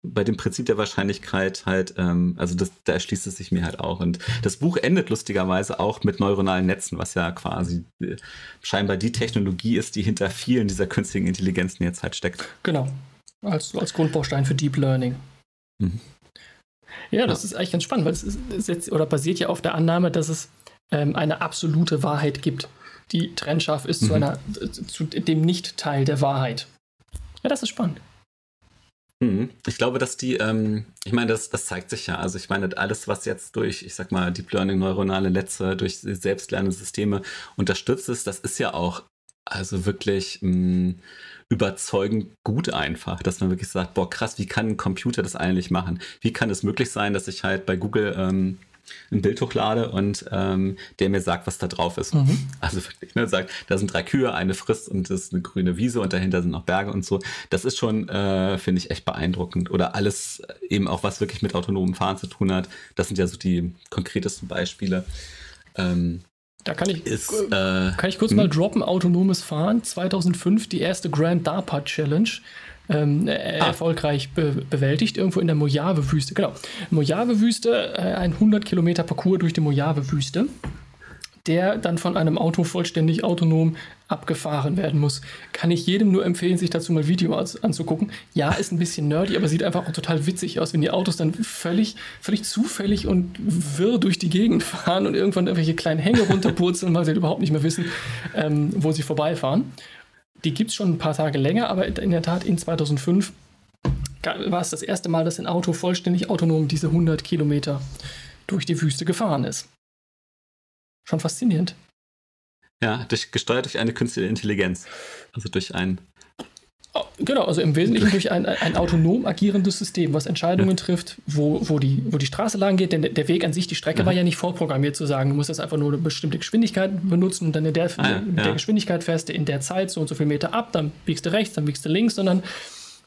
bei dem Prinzip der Wahrscheinlichkeit halt, ähm, also das, da erschließt es sich mir halt auch. Und das Buch endet lustigerweise auch mit neuronalen Netzen, was ja quasi äh, scheinbar die Technologie ist, die hinter vielen dieser künstlichen Intelligenzen jetzt halt steckt. Genau, als, als Grundbaustein für Deep Learning. Mhm. Ja, das ja. ist eigentlich ganz spannend, weil es setzt oder basiert ja auf der Annahme, dass es ähm, eine absolute Wahrheit gibt, die trennscharf ist mhm. zu, einer, zu dem Nicht-Teil der Wahrheit. Ja, das ist spannend. Mhm. Ich glaube, dass die, ähm, ich meine, das, das zeigt sich ja. Also ich meine, alles, was jetzt durch, ich sag mal, Deep Learning, neuronale Netze, durch selbstlernende Systeme unterstützt ist, das ist ja auch also wirklich mh, mm, überzeugend gut einfach, dass man wirklich sagt, boah, krass, wie kann ein Computer das eigentlich machen? Wie kann es möglich sein, dass ich halt bei Google ähm, ein Bild hochlade und ähm, der mir sagt, was da drauf ist. Mhm. Also wirklich, ne, sagt, da sind drei Kühe, eine frisst und das ist eine grüne Wiese und dahinter sind noch Berge und so. Das ist schon, äh, finde ich, echt beeindruckend. Oder alles eben auch, was wirklich mit autonomem Fahren zu tun hat. Das sind ja so die konkretesten Beispiele. Ähm, da kann ich, ist, äh, kann ich kurz hm? mal droppen, autonomes Fahren. 2005 die erste Grand DARPA Challenge. Ähm, äh, ah. erfolgreich be bewältigt, irgendwo in der Mojave-Wüste. Genau. Mojave-Wüste, äh, ein 100 Kilometer Parcours durch die Mojave-Wüste der dann von einem Auto vollständig autonom abgefahren werden muss. Kann ich jedem nur empfehlen, sich dazu mal Videos anzugucken. Ja, ist ein bisschen nerdy, aber sieht einfach auch total witzig aus, wenn die Autos dann völlig, völlig zufällig und wirr durch die Gegend fahren und irgendwann irgendwelche kleinen Hänge runterpurzeln, weil sie halt überhaupt nicht mehr wissen, ähm, wo sie vorbeifahren. Die gibt es schon ein paar Tage länger, aber in der Tat in 2005 war es das erste Mal, dass ein Auto vollständig autonom diese 100 Kilometer durch die Wüste gefahren ist. Schon faszinierend. Ja, durch, gesteuert durch eine künstliche Intelligenz. Also durch ein. Oh, genau, also im Wesentlichen durch ein, ein autonom agierendes System, was Entscheidungen ja. trifft, wo, wo, die, wo die Straße lang geht. Denn der Weg an sich, die Strecke ja. war ja nicht vorprogrammiert zu sagen, du musst jetzt einfach nur eine bestimmte Geschwindigkeit benutzen und dann in der, ah, ja. der Geschwindigkeit fährst du in der Zeit so und so viele Meter ab, dann biegst du rechts, dann biegst du links, sondern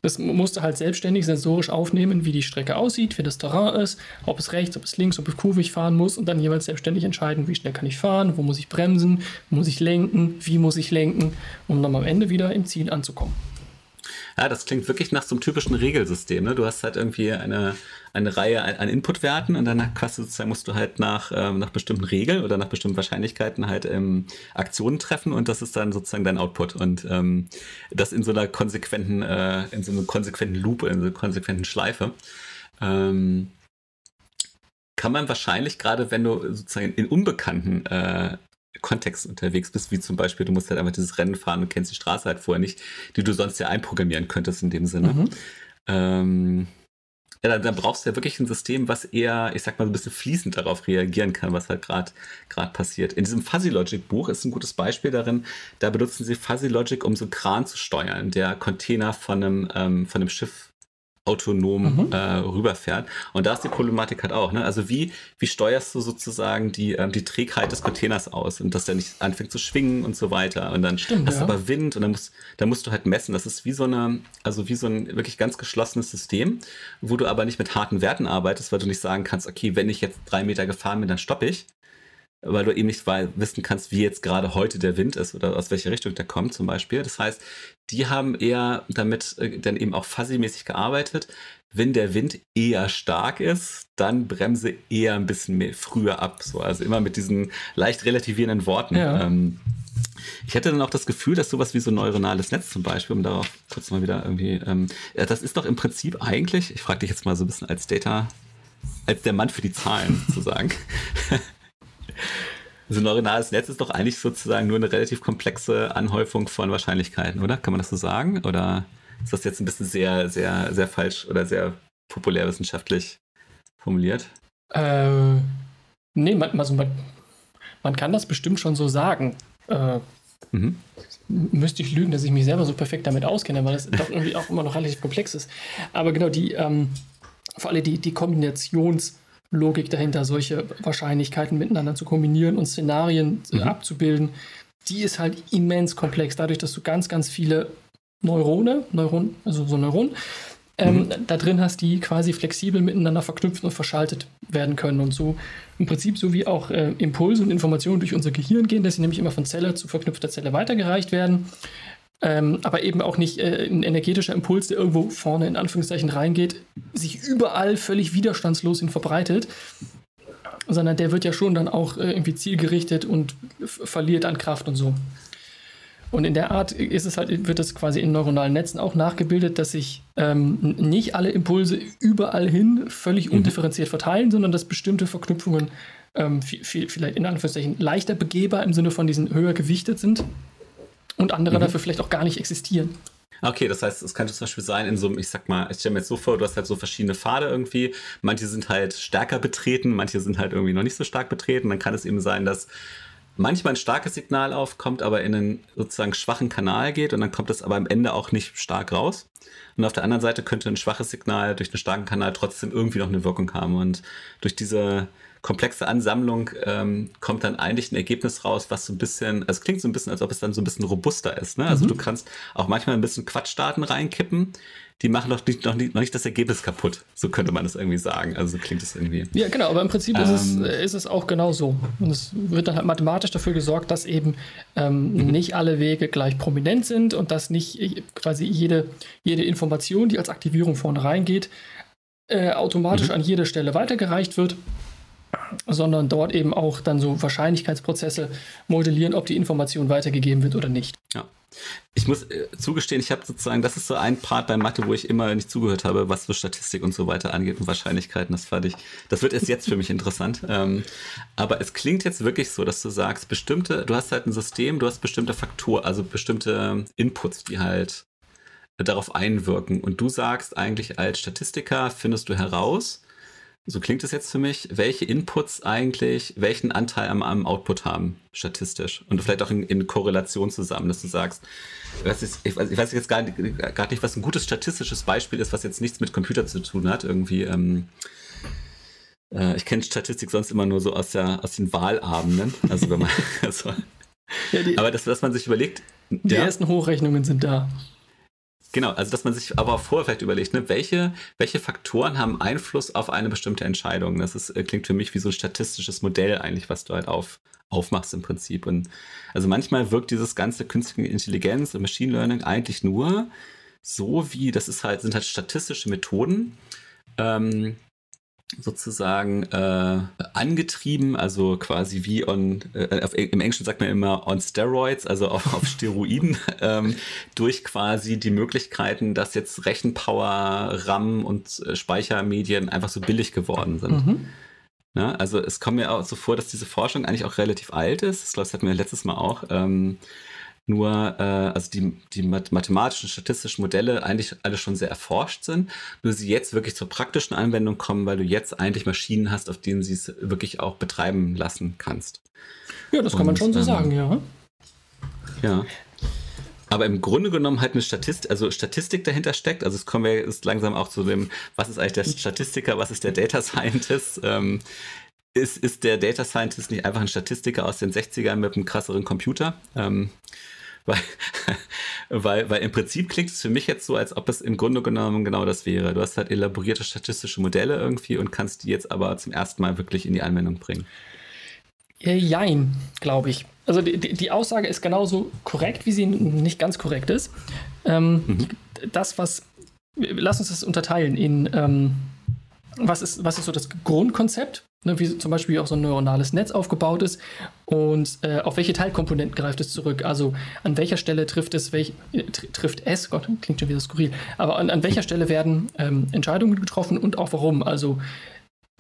Das musst du halt selbstständig sensorisch aufnehmen, wie die Strecke aussieht, wie das Terrain ist, ob es rechts, ob es links, ob es kurvig fahren muss und dann jeweils selbstständig entscheiden, wie schnell kann ich fahren, wo muss ich bremsen, muss ich lenken, wie muss ich lenken, um dann am Ende wieder im Ziel anzukommen. Ja, das klingt wirklich nach so einem typischen Regelsystem. Ne? Du hast halt irgendwie eine, eine Reihe an Inputwerten und dann musst du halt nach, ähm, nach bestimmten Regeln oder nach bestimmten Wahrscheinlichkeiten halt ähm, Aktionen treffen und das ist dann sozusagen dein Output. Und ähm, das in so einer konsequenten, äh, in so einer konsequenten Loop, in so einer konsequenten Schleife. Ähm, kann man wahrscheinlich, gerade wenn du sozusagen in unbekannten äh, Kontext unterwegs bist, wie zum Beispiel, du musst halt einfach dieses Rennen fahren und kennst die Straße halt vorher nicht, die du sonst ja einprogrammieren könntest in dem Sinne. Mhm. Ähm, ja, dann, dann, brauchst du ja wirklich ein System, was eher, ich sag mal, so ein bisschen fließend darauf reagieren kann, was halt gerade passiert. In diesem Fuzzy Logic Buch ist ein gutes Beispiel darin, da benutzen sie Fuzzy Logic, um so einen Kran zu steuern, der Container von einem, ähm, von einem Schiff autonom mhm. äh, rüberfährt. Und da ist die Problematik halt auch. Ne? Also wie, wie steuerst du sozusagen die, ähm, die Trägheit des Containers aus und dass der nicht anfängt zu schwingen und so weiter. Und dann Stimmt, hast ja. du aber Wind und dann musst, dann musst du halt messen. Das ist wie so eine, also wie so ein wirklich ganz geschlossenes System, wo du aber nicht mit harten Werten arbeitest, weil du nicht sagen kannst, okay, wenn ich jetzt drei Meter gefahren bin, dann stoppe ich weil du eben nicht wissen kannst, wie jetzt gerade heute der Wind ist oder aus welcher Richtung der kommt zum Beispiel. Das heißt, die haben eher damit äh, dann eben auch fuzzy-mäßig gearbeitet. Wenn der Wind eher stark ist, dann bremse eher ein bisschen mehr, früher ab. So, also immer mit diesen leicht relativierenden Worten. Ja. Ähm, ich hätte dann auch das Gefühl, dass sowas wie so ein neuronales Netz zum Beispiel, um darauf kurz mal wieder irgendwie, ähm, das ist doch im Prinzip eigentlich, ich frage dich jetzt mal so ein bisschen als Data, als der Mann für die Zahlen zu sagen. So ein neuronales Netz ist doch eigentlich sozusagen nur eine relativ komplexe Anhäufung von Wahrscheinlichkeiten, oder? Kann man das so sagen? Oder ist das jetzt ein bisschen sehr, sehr, sehr falsch oder sehr populärwissenschaftlich formuliert? Äh, nee, also man, man kann das bestimmt schon so sagen. Äh, mhm. Müsste ich lügen, dass ich mich selber so perfekt damit auskenne, weil das doch irgendwie auch immer noch relativ komplex ist. Aber genau, die, ähm, vor allem die, die Kombinations- Logik dahinter, solche Wahrscheinlichkeiten miteinander zu kombinieren und Szenarien mhm. abzubilden, die ist halt immens komplex, dadurch, dass du ganz, ganz viele Neurone, Neuron, also so Neuronen, ähm, mhm. da drin hast, die quasi flexibel miteinander verknüpft und verschaltet werden können. Und so im Prinzip so wie auch äh, Impulse und Informationen durch unser Gehirn gehen, dass sie nämlich immer von Zelle zu verknüpfter Zelle weitergereicht werden, ähm, aber eben auch nicht äh, ein energetischer Impuls, der irgendwo vorne in Anführungszeichen reingeht, sich überall völlig widerstandslos hin verbreitet, sondern der wird ja schon dann auch äh, irgendwie zielgerichtet und verliert an Kraft und so. Und in der Art ist es halt, wird es quasi in neuronalen Netzen auch nachgebildet, dass sich ähm, nicht alle Impulse überall hin völlig mhm. undifferenziert verteilen, sondern dass bestimmte Verknüpfungen ähm, vielleicht in Anführungszeichen leichter begehbar im Sinne von diesen höher gewichtet sind und andere mhm. dafür vielleicht auch gar nicht existieren. Okay, das heißt, es könnte zum Beispiel sein, in so einem, ich sag mal, ich stelle mir jetzt so vor, du hast halt so verschiedene Pfade irgendwie. Manche sind halt stärker betreten, manche sind halt irgendwie noch nicht so stark betreten. Dann kann es eben sein, dass manchmal ein starkes Signal aufkommt, aber in einen sozusagen schwachen Kanal geht und dann kommt es aber am Ende auch nicht stark raus. Und auf der anderen Seite könnte ein schwaches Signal durch einen starken Kanal trotzdem irgendwie noch eine Wirkung haben. Und durch diese komplexe Ansammlung ähm, kommt dann eigentlich ein Ergebnis raus, was so ein bisschen, also es klingt so ein bisschen, als ob es dann so ein bisschen robuster ist. Ne? Also mhm. du kannst auch manchmal ein bisschen Quatschdaten reinkippen, die machen doch nicht, noch, nicht, noch nicht das Ergebnis kaputt. So könnte man das irgendwie sagen. Also so klingt es irgendwie. Ja, genau, aber im Prinzip ähm, ist, es, ähm. ist es auch genau so. Und es wird dann halt mathematisch dafür gesorgt, dass eben ähm, mhm. nicht alle Wege gleich prominent sind und dass nicht quasi jede, jede Information, die als Aktivierung vorne reingeht, äh, automatisch mhm. an jede Stelle weitergereicht wird sondern dort eben auch dann so Wahrscheinlichkeitsprozesse modellieren, ob die Information weitergegeben wird oder nicht. Ja. Ich muss äh, zugestehen, ich habe sozusagen, das ist so ein Part bei Mathe, wo ich immer nicht zugehört habe, was so Statistik und so weiter angeht und Wahrscheinlichkeiten. Das fand ich, das wird erst jetzt für mich interessant. Ähm, aber es klingt jetzt wirklich so, dass du sagst, bestimmte, du hast halt ein System, du hast bestimmte Faktoren, also bestimmte Inputs, die halt darauf einwirken. Und du sagst eigentlich als Statistiker findest du heraus, so klingt es jetzt für mich, welche Inputs eigentlich welchen Anteil am, am Output haben, statistisch. Und vielleicht auch in, in Korrelation zusammen, dass du sagst, ist, ich, weiß, ich, weiß, jetzt gar, gar, nicht, was ein gutes statistisches Beispiel ist, was jetzt nichts mit Computer zu tun hat. Irgendwie, ähm, äh, ich kenne Statistik sonst immer nur so aus, der, aus den Wahlabenden. Also wenn man, also, ja, die, aber dass, dass man sich überlegt. Die ja, ersten Hochrechnungen sind da. Genau, also dass man sich aber vorher vielleicht überlegt, ne, welche, welche Faktoren haben Einfluss auf eine bestimmte Entscheidung. Das ist, äh, klingt für mich wie so ein statistisches Modell eigentlich, was du halt auf, aufmachst im Prinzip. Und also manchmal wirkt dieses ganze künstliche Intelligenz und Machine Learning eigentlich nur so wie, das ist halt, sind halt statistische Methoden. Ähm, sozusagen äh, angetrieben, also quasi wie on, äh, auf, im Englischen sagt man immer on steroids, also auf, auf Steroiden, ähm, durch quasi die Möglichkeiten, dass jetzt Rechenpower, RAM und äh, Speichermedien einfach so billig geworden sind. Mhm. Ja, also es kommt mir auch so vor, dass diese Forschung eigentlich auch relativ alt ist. Das, glaube ich, das hatten wir letztes Mal auch. Ähm, nur, äh, also die, die mathematischen, statistischen Modelle eigentlich alle schon sehr erforscht sind, nur sie jetzt wirklich zur praktischen Anwendung kommen, weil du jetzt eigentlich Maschinen hast, auf denen sie es wirklich auch betreiben lassen kannst. Ja, das kann Und, man schon so ähm, sagen, ja. Ja. Aber im Grunde genommen halt eine Statistik, also Statistik dahinter steckt. Also es kommen wir jetzt langsam auch zu dem, was ist eigentlich der Statistiker, was ist der Data Scientist? Ähm, ist, ist der Data Scientist nicht einfach ein Statistiker aus den 60ern mit einem krasseren Computer? Ähm, weil, weil, weil im Prinzip klingt es für mich jetzt so, als ob es im Grunde genommen genau das wäre. Du hast halt elaborierte statistische Modelle irgendwie und kannst die jetzt aber zum ersten Mal wirklich in die Anwendung bringen. Jein, glaube ich. Also die, die, Aussage ist genauso korrekt, wie sie nicht ganz korrekt ist. Ähm, mhm. Das, was, lass uns das unterteilen in, ähm, was, ist, was ist so das Grundkonzept Ne, wie zum Beispiel auch so ein neuronales Netz aufgebaut ist und äh, auf welche Teilkomponenten greift es zurück. Also an welcher Stelle trifft es, welch, äh, trifft es, Gott, klingt schon wieder skurril, aber an, an welcher Stelle werden ähm, Entscheidungen getroffen und auch warum. Also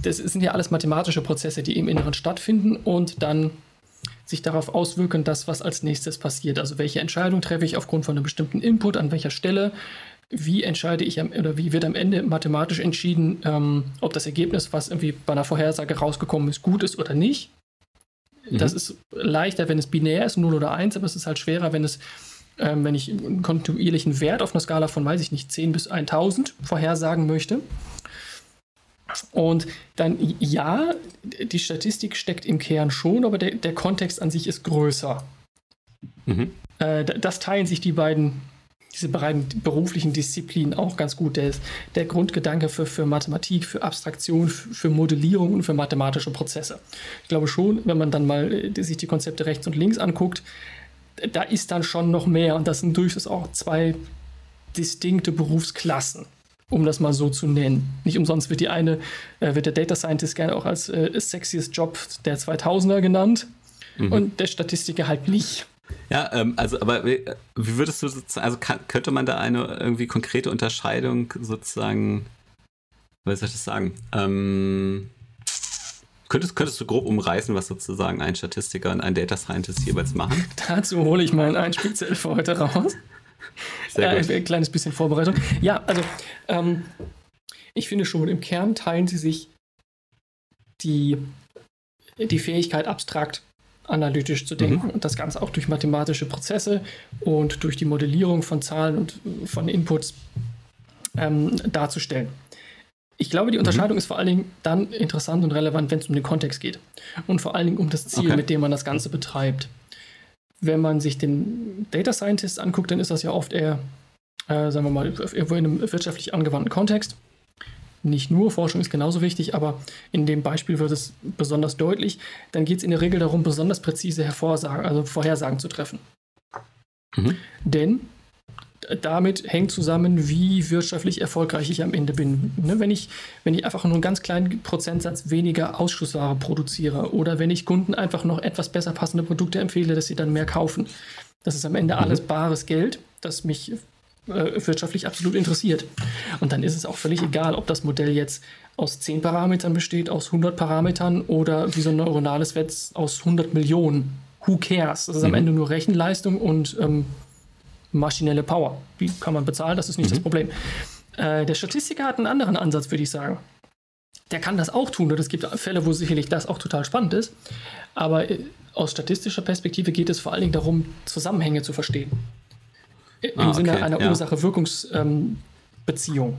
das sind ja alles mathematische Prozesse, die im Inneren stattfinden und dann sich darauf auswirken, das, was als nächstes passiert. Also welche Entscheidung treffe ich aufgrund von einem bestimmten Input, an welcher Stelle wie entscheide ich am, oder wie wird am Ende mathematisch entschieden, ähm, ob das Ergebnis, was irgendwie bei einer Vorhersage rausgekommen ist, gut ist oder nicht. Mhm. Das ist leichter, wenn es binär ist, 0 oder 1, aber es ist halt schwerer, wenn es, ähm, wenn ich einen kontinuierlichen Wert auf einer Skala von, weiß ich nicht, 10 bis 1000 vorhersagen möchte. Und dann, ja, die Statistik steckt im Kern schon, aber der, der Kontext an sich ist größer. Mhm. Äh, das teilen sich die beiden diese beiden beruflichen Disziplinen auch ganz gut. Der, der Grundgedanke für, für Mathematik, für Abstraktion, für, für Modellierung und für mathematische Prozesse. Ich glaube schon, wenn man dann mal äh, sich die Konzepte rechts und links anguckt, da ist dann schon noch mehr und das sind durchaus auch zwei distinkte Berufsklassen um das mal so zu nennen. Nicht umsonst wird die eine, äh, wird der Data Scientist gerne auch als äh, sexiest Job der 2000er genannt mhm. und der Statistiker halt nicht. Ja, ähm, also, aber wie, wie würdest du sozusagen, also kann, könnte man da eine irgendwie konkrete Unterscheidung sozusagen, wie soll ich das sagen? Ähm, könntest, könntest du grob umreißen, was sozusagen ein Statistiker und ein Data Scientist jeweils machen? Dazu hole ich mal ein speziell für heute raus. Sehr gut. Äh, ein kleines bisschen Vorbereitung. Ja, also, ähm, ich finde schon, im Kern teilen sie sich die, die Fähigkeit, abstrakt analytisch zu denken mhm. und das Ganze auch durch mathematische Prozesse und durch die Modellierung von Zahlen und von Inputs ähm, darzustellen. Ich glaube, die mhm. Unterscheidung mhm. ist vor allen Dingen dann interessant und relevant, wenn es um den Kontext geht und vor allen Dingen um das Ziel, okay. mit dem man das Ganze betreibt. Wenn man sich den Data Scientist anguckt, dann ist das ja oft eher, äh, sagen wir mal, irgendwo in einem wirtschaftlich angewandten Kontext nicht nur, Forschung ist genauso wichtig, aber in dem Beispiel wird es besonders deutlich, dann geht es in der Regel darum, besonders präzise Hervorsagen, also Vorhersagen zu treffen. Mhm. Denn damit hängt zusammen, wie wirtschaftlich erfolgreich ich am Ende bin. Ne, wenn, ich, wenn ich einfach nur einen ganz kleinen Prozentsatz weniger Ausschussware produziere oder wenn ich Kunden einfach noch etwas besser passende Produkte empfehle, dass sie dann mehr kaufen. Das ist am Ende mhm. alles bares Geld, das mich wirtschaftlich absolut interessiert. Und dann ist es auch völlig egal, ob das Modell jetzt aus 10 Parametern besteht, aus 100 Parametern oder wie so ein neuronales Netz aus 100 Millionen. Who cares? Das ist mhm. am Ende nur Rechenleistung und ähm, maschinelle Power. Wie kann man bezahlen? Das ist nicht mhm. das Problem. Äh, der Statistiker hat einen anderen Ansatz, würde ich sagen. Der kann das auch tun und es gibt Fälle, wo sicherlich das auch total spannend ist. Aber äh, aus statistischer Perspektive geht es vor allen Dingen darum, Zusammenhänge zu verstehen im ah, Sinne einer ja. Ursache-Wirkungsbeziehung.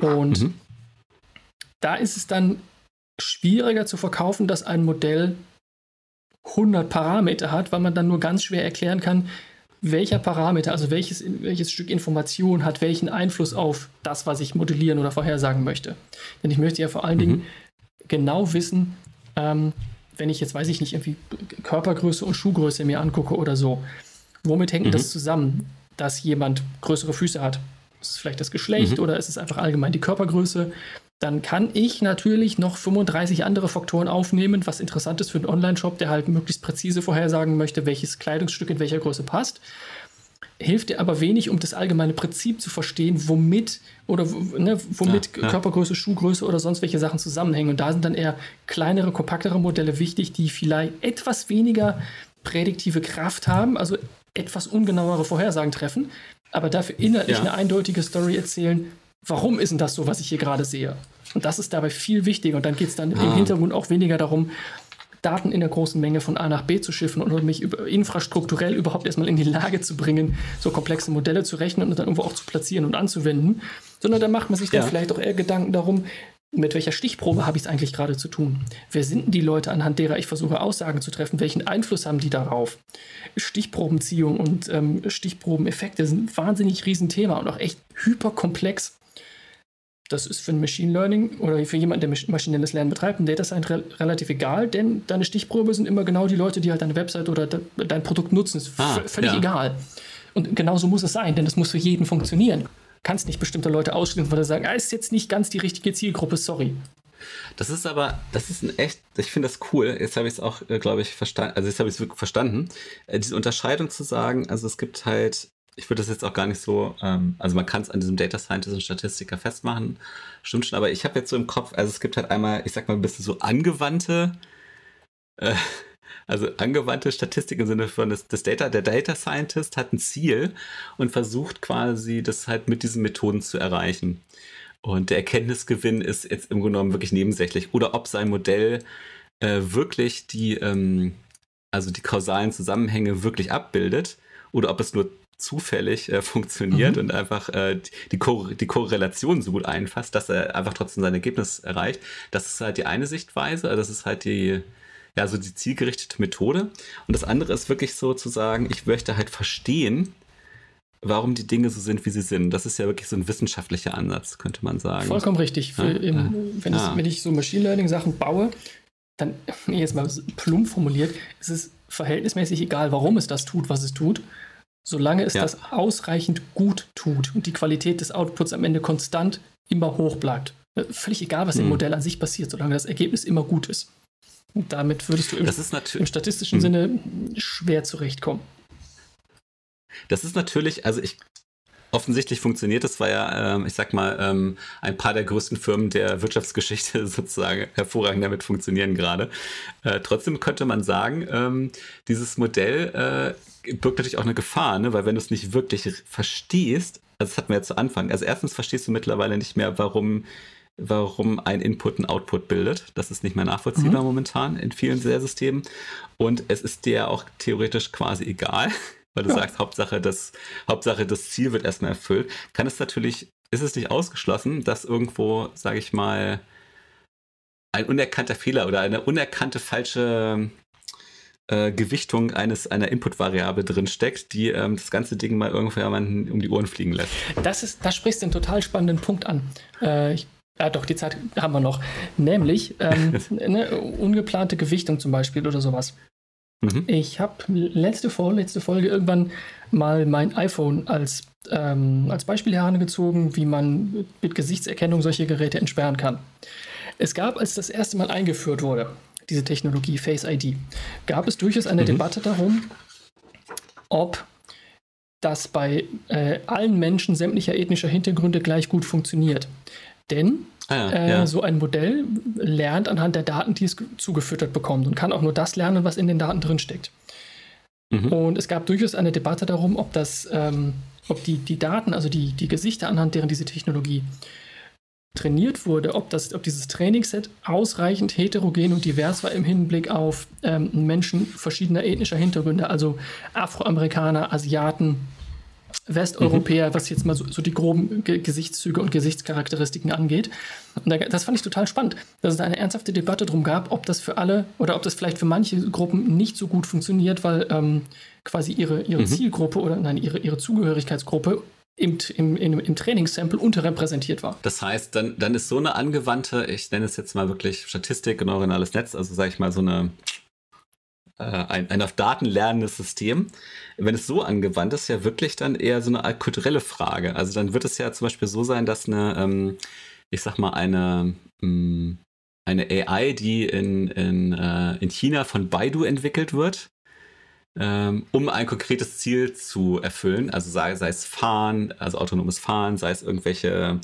Ähm, und mhm. da ist es dann schwieriger zu verkaufen, dass ein Modell 100 Parameter hat, weil man dann nur ganz schwer erklären kann, welcher Parameter, also welches, welches Stück Information hat welchen Einfluss auf das, was ich modellieren oder vorhersagen möchte. Denn ich möchte ja vor allen mhm. Dingen genau wissen, ähm, wenn ich jetzt, weiß ich nicht, irgendwie Körpergröße und Schuhgröße mir angucke oder so, womit hängt mhm. das zusammen, dass jemand größere Füße hat? Ist es vielleicht das Geschlecht mhm. oder ist es einfach allgemein die Körpergröße? Dann kann ich natürlich noch 35 andere Faktoren aufnehmen, was interessant ist für einen Online-Shop, der halt möglichst präzise vorhersagen möchte, welches Kleidungsstück in welcher Größe passt hilft dir aber wenig, um das allgemeine Prinzip zu verstehen, womit oder ne, womit ja, ja. Körpergröße, Schuhgröße oder sonst welche Sachen zusammenhängen. Und da sind dann eher kleinere, kompaktere Modelle wichtig, die vielleicht etwas weniger prädiktive Kraft haben, also etwas ungenauere Vorhersagen treffen, aber dafür inhaltlich ja. eine eindeutige Story erzählen, warum ist denn das so, was ich hier gerade sehe. Und das ist dabei viel wichtiger. Und dann geht es dann ah. im Hintergrund auch weniger darum, Daten in der großen Menge von A nach B zu schiffen und mich infrastrukturell überhaupt erstmal in die Lage zu bringen, so komplexe Modelle zu rechnen und dann irgendwo auch zu platzieren und anzuwenden, sondern da macht man sich ja. dann vielleicht auch eher Gedanken darum, mit welcher Stichprobe habe ich es eigentlich gerade zu tun? Wer sind denn die Leute, anhand derer ich versuche, Aussagen zu treffen? Welchen Einfluss haben die darauf? Stichprobenziehung und ähm, Stichprobeneffekte sind ein wahnsinnig Riesenthema und auch echt hyperkomplex das ist für ein Machine Learning oder für jemanden, der maschinelles Lernen betreibt, ein Data Science re relativ egal, denn deine Stichprobe sind immer genau die Leute, die halt deine Website oder de dein Produkt nutzen. Ist ah, völlig ja. egal. Und genauso muss es sein, denn das muss für jeden funktionieren. Kannst nicht bestimmte Leute ausschließen, weil sie sagen, ah, ist jetzt nicht ganz die richtige Zielgruppe, sorry. Das ist aber, das ist ein echt, ich finde das cool. Jetzt habe ich es auch, äh, glaube ich, verstanden, also jetzt habe ich es wirklich verstanden. Äh, diese Unterscheidung zu sagen, also es gibt halt ich würde das jetzt auch gar nicht so, ähm, also man kann es an diesem Data Scientist und Statistiker festmachen, stimmt schon, aber ich habe jetzt so im Kopf, also es gibt halt einmal, ich sag mal ein bisschen so angewandte, äh, also angewandte Statistik im Sinne von das, das, Data, der Data Scientist hat ein Ziel und versucht quasi das halt mit diesen Methoden zu erreichen. Und der Erkenntnisgewinn ist jetzt im Grunde genommen wirklich nebensächlich. Oder ob sein Modell äh, wirklich die, ähm, also die kausalen Zusammenhänge wirklich abbildet oder ob es nur zufällig äh, funktioniert mhm. und einfach äh, die, Ko die Korrelation so gut einfasst, dass er einfach trotzdem sein Ergebnis erreicht. Das ist halt die eine Sichtweise, also das ist halt die, ja, so die zielgerichtete Methode. Und das andere ist wirklich so zu sagen, ich möchte halt verstehen, warum die Dinge so sind, wie sie sind. Das ist ja wirklich so ein wissenschaftlicher Ansatz, könnte man sagen. Vollkommen richtig. Ja? im, wenn, ja. ich, wenn, ich, so Machine Learning Sachen baue, dann, jetzt mal plump formuliert, ist es verhältnismäßig egal, warum es das tut, was es tut, solange es ja. das ausreichend gut tut und die Qualität des Outputs am Ende konstant immer hoch bleibt. Äh, völlig egal, was hm. im Modell an sich passiert, solange das Ergebnis immer gut ist. Damit würdest du im, im statistischen hm. Sinne schwer zurechtkommen. Das ist natürlich, also ich offensichtlich funktioniert. Das war ja, ähm, ich sag mal, ähm, ein paar der größten Firmen der Wirtschaftsgeschichte sozusagen hervorragend damit funktionieren gerade. Äh, trotzdem könnte man sagen, ähm, dieses Modell äh, birgt natürlich auch eine Gefahr, ne? weil wenn du es nicht wirklich verstehst, also das hatten wir ja zu Anfang, also erstens verstehst du mittlerweile nicht mehr, warum warum ein Input ein Output bildet. Das ist nicht mehr nachvollziehbar mhm. momentan in vielen Systemen. Und es ist dir auch theoretisch quasi egal, weil du ja. sagst, Hauptsache das, Hauptsache das Ziel wird erstmal erfüllt, kann es natürlich, ist es nicht ausgeschlossen, dass irgendwo, sage ich mal, ein unerkannter Fehler oder eine unerkannte falsche äh, Gewichtung eines einer Input-Variable drin steckt, die ähm, das ganze Ding mal irgendwo jemanden um die Ohren fliegen lässt. Das ist, da sprichst du einen total spannenden Punkt an. Äh, ich ja, doch, die Zeit haben wir noch. Nämlich ähm, eine ungeplante Gewichtung zum Beispiel oder sowas. Mhm. Ich habe letzte, vorletzte Folge irgendwann mal mein iPhone als, ähm, als Beispiel herangezogen, wie man mit Gesichtserkennung solche Geräte entsperren kann. Es gab, als das erste Mal eingeführt wurde, diese Technologie Face ID, gab es durchaus eine mhm. Debatte darum, ob das bei äh, allen Menschen sämtlicher ethnischer Hintergründe gleich gut funktioniert. Denn Ah, ja, äh, ja. So ein Modell lernt anhand der Daten, die es zugefüttert bekommt und kann auch nur das lernen, was in den Daten drinsteckt. Mhm. Und es gab durchaus eine Debatte darum, ob das, ähm, ob die, die Daten, also die, die Gesichter, anhand deren diese Technologie trainiert wurde, ob, das, ob dieses Trainingsset ausreichend heterogen und divers war im Hinblick auf ähm, Menschen verschiedener ethnischer Hintergründe, also Afroamerikaner, Asiaten, Westeuropäer, mhm. was jetzt mal so, so die groben Ge Gesichtszüge und Gesichtscharakteristiken angeht. Und da, das fand ich total spannend, dass es da eine ernsthafte Debatte drum gab, ob das für alle oder ob das vielleicht für manche Gruppen nicht so gut funktioniert, weil ähm, quasi ihre, ihre mhm. Zielgruppe oder nein, ihre, ihre Zugehörigkeitsgruppe im, im, im, im Trainingssample unterrepräsentiert war. Das heißt, dann, dann ist so eine angewandte, ich nenne es jetzt mal wirklich Statistik, neuronales Netz, also sage ich mal so eine ein, ein auf Daten lernendes System, wenn es so angewandt ist, ja wirklich dann eher so eine kulturelle Frage. Also dann wird es ja zum Beispiel so sein, dass eine, ähm, ich sag mal, eine, ähm, eine AI, die in, in, äh, in China von Baidu entwickelt wird, ähm, um ein konkretes Ziel zu erfüllen, also sei, sei es Fahren, also autonomes Fahren, sei es irgendwelche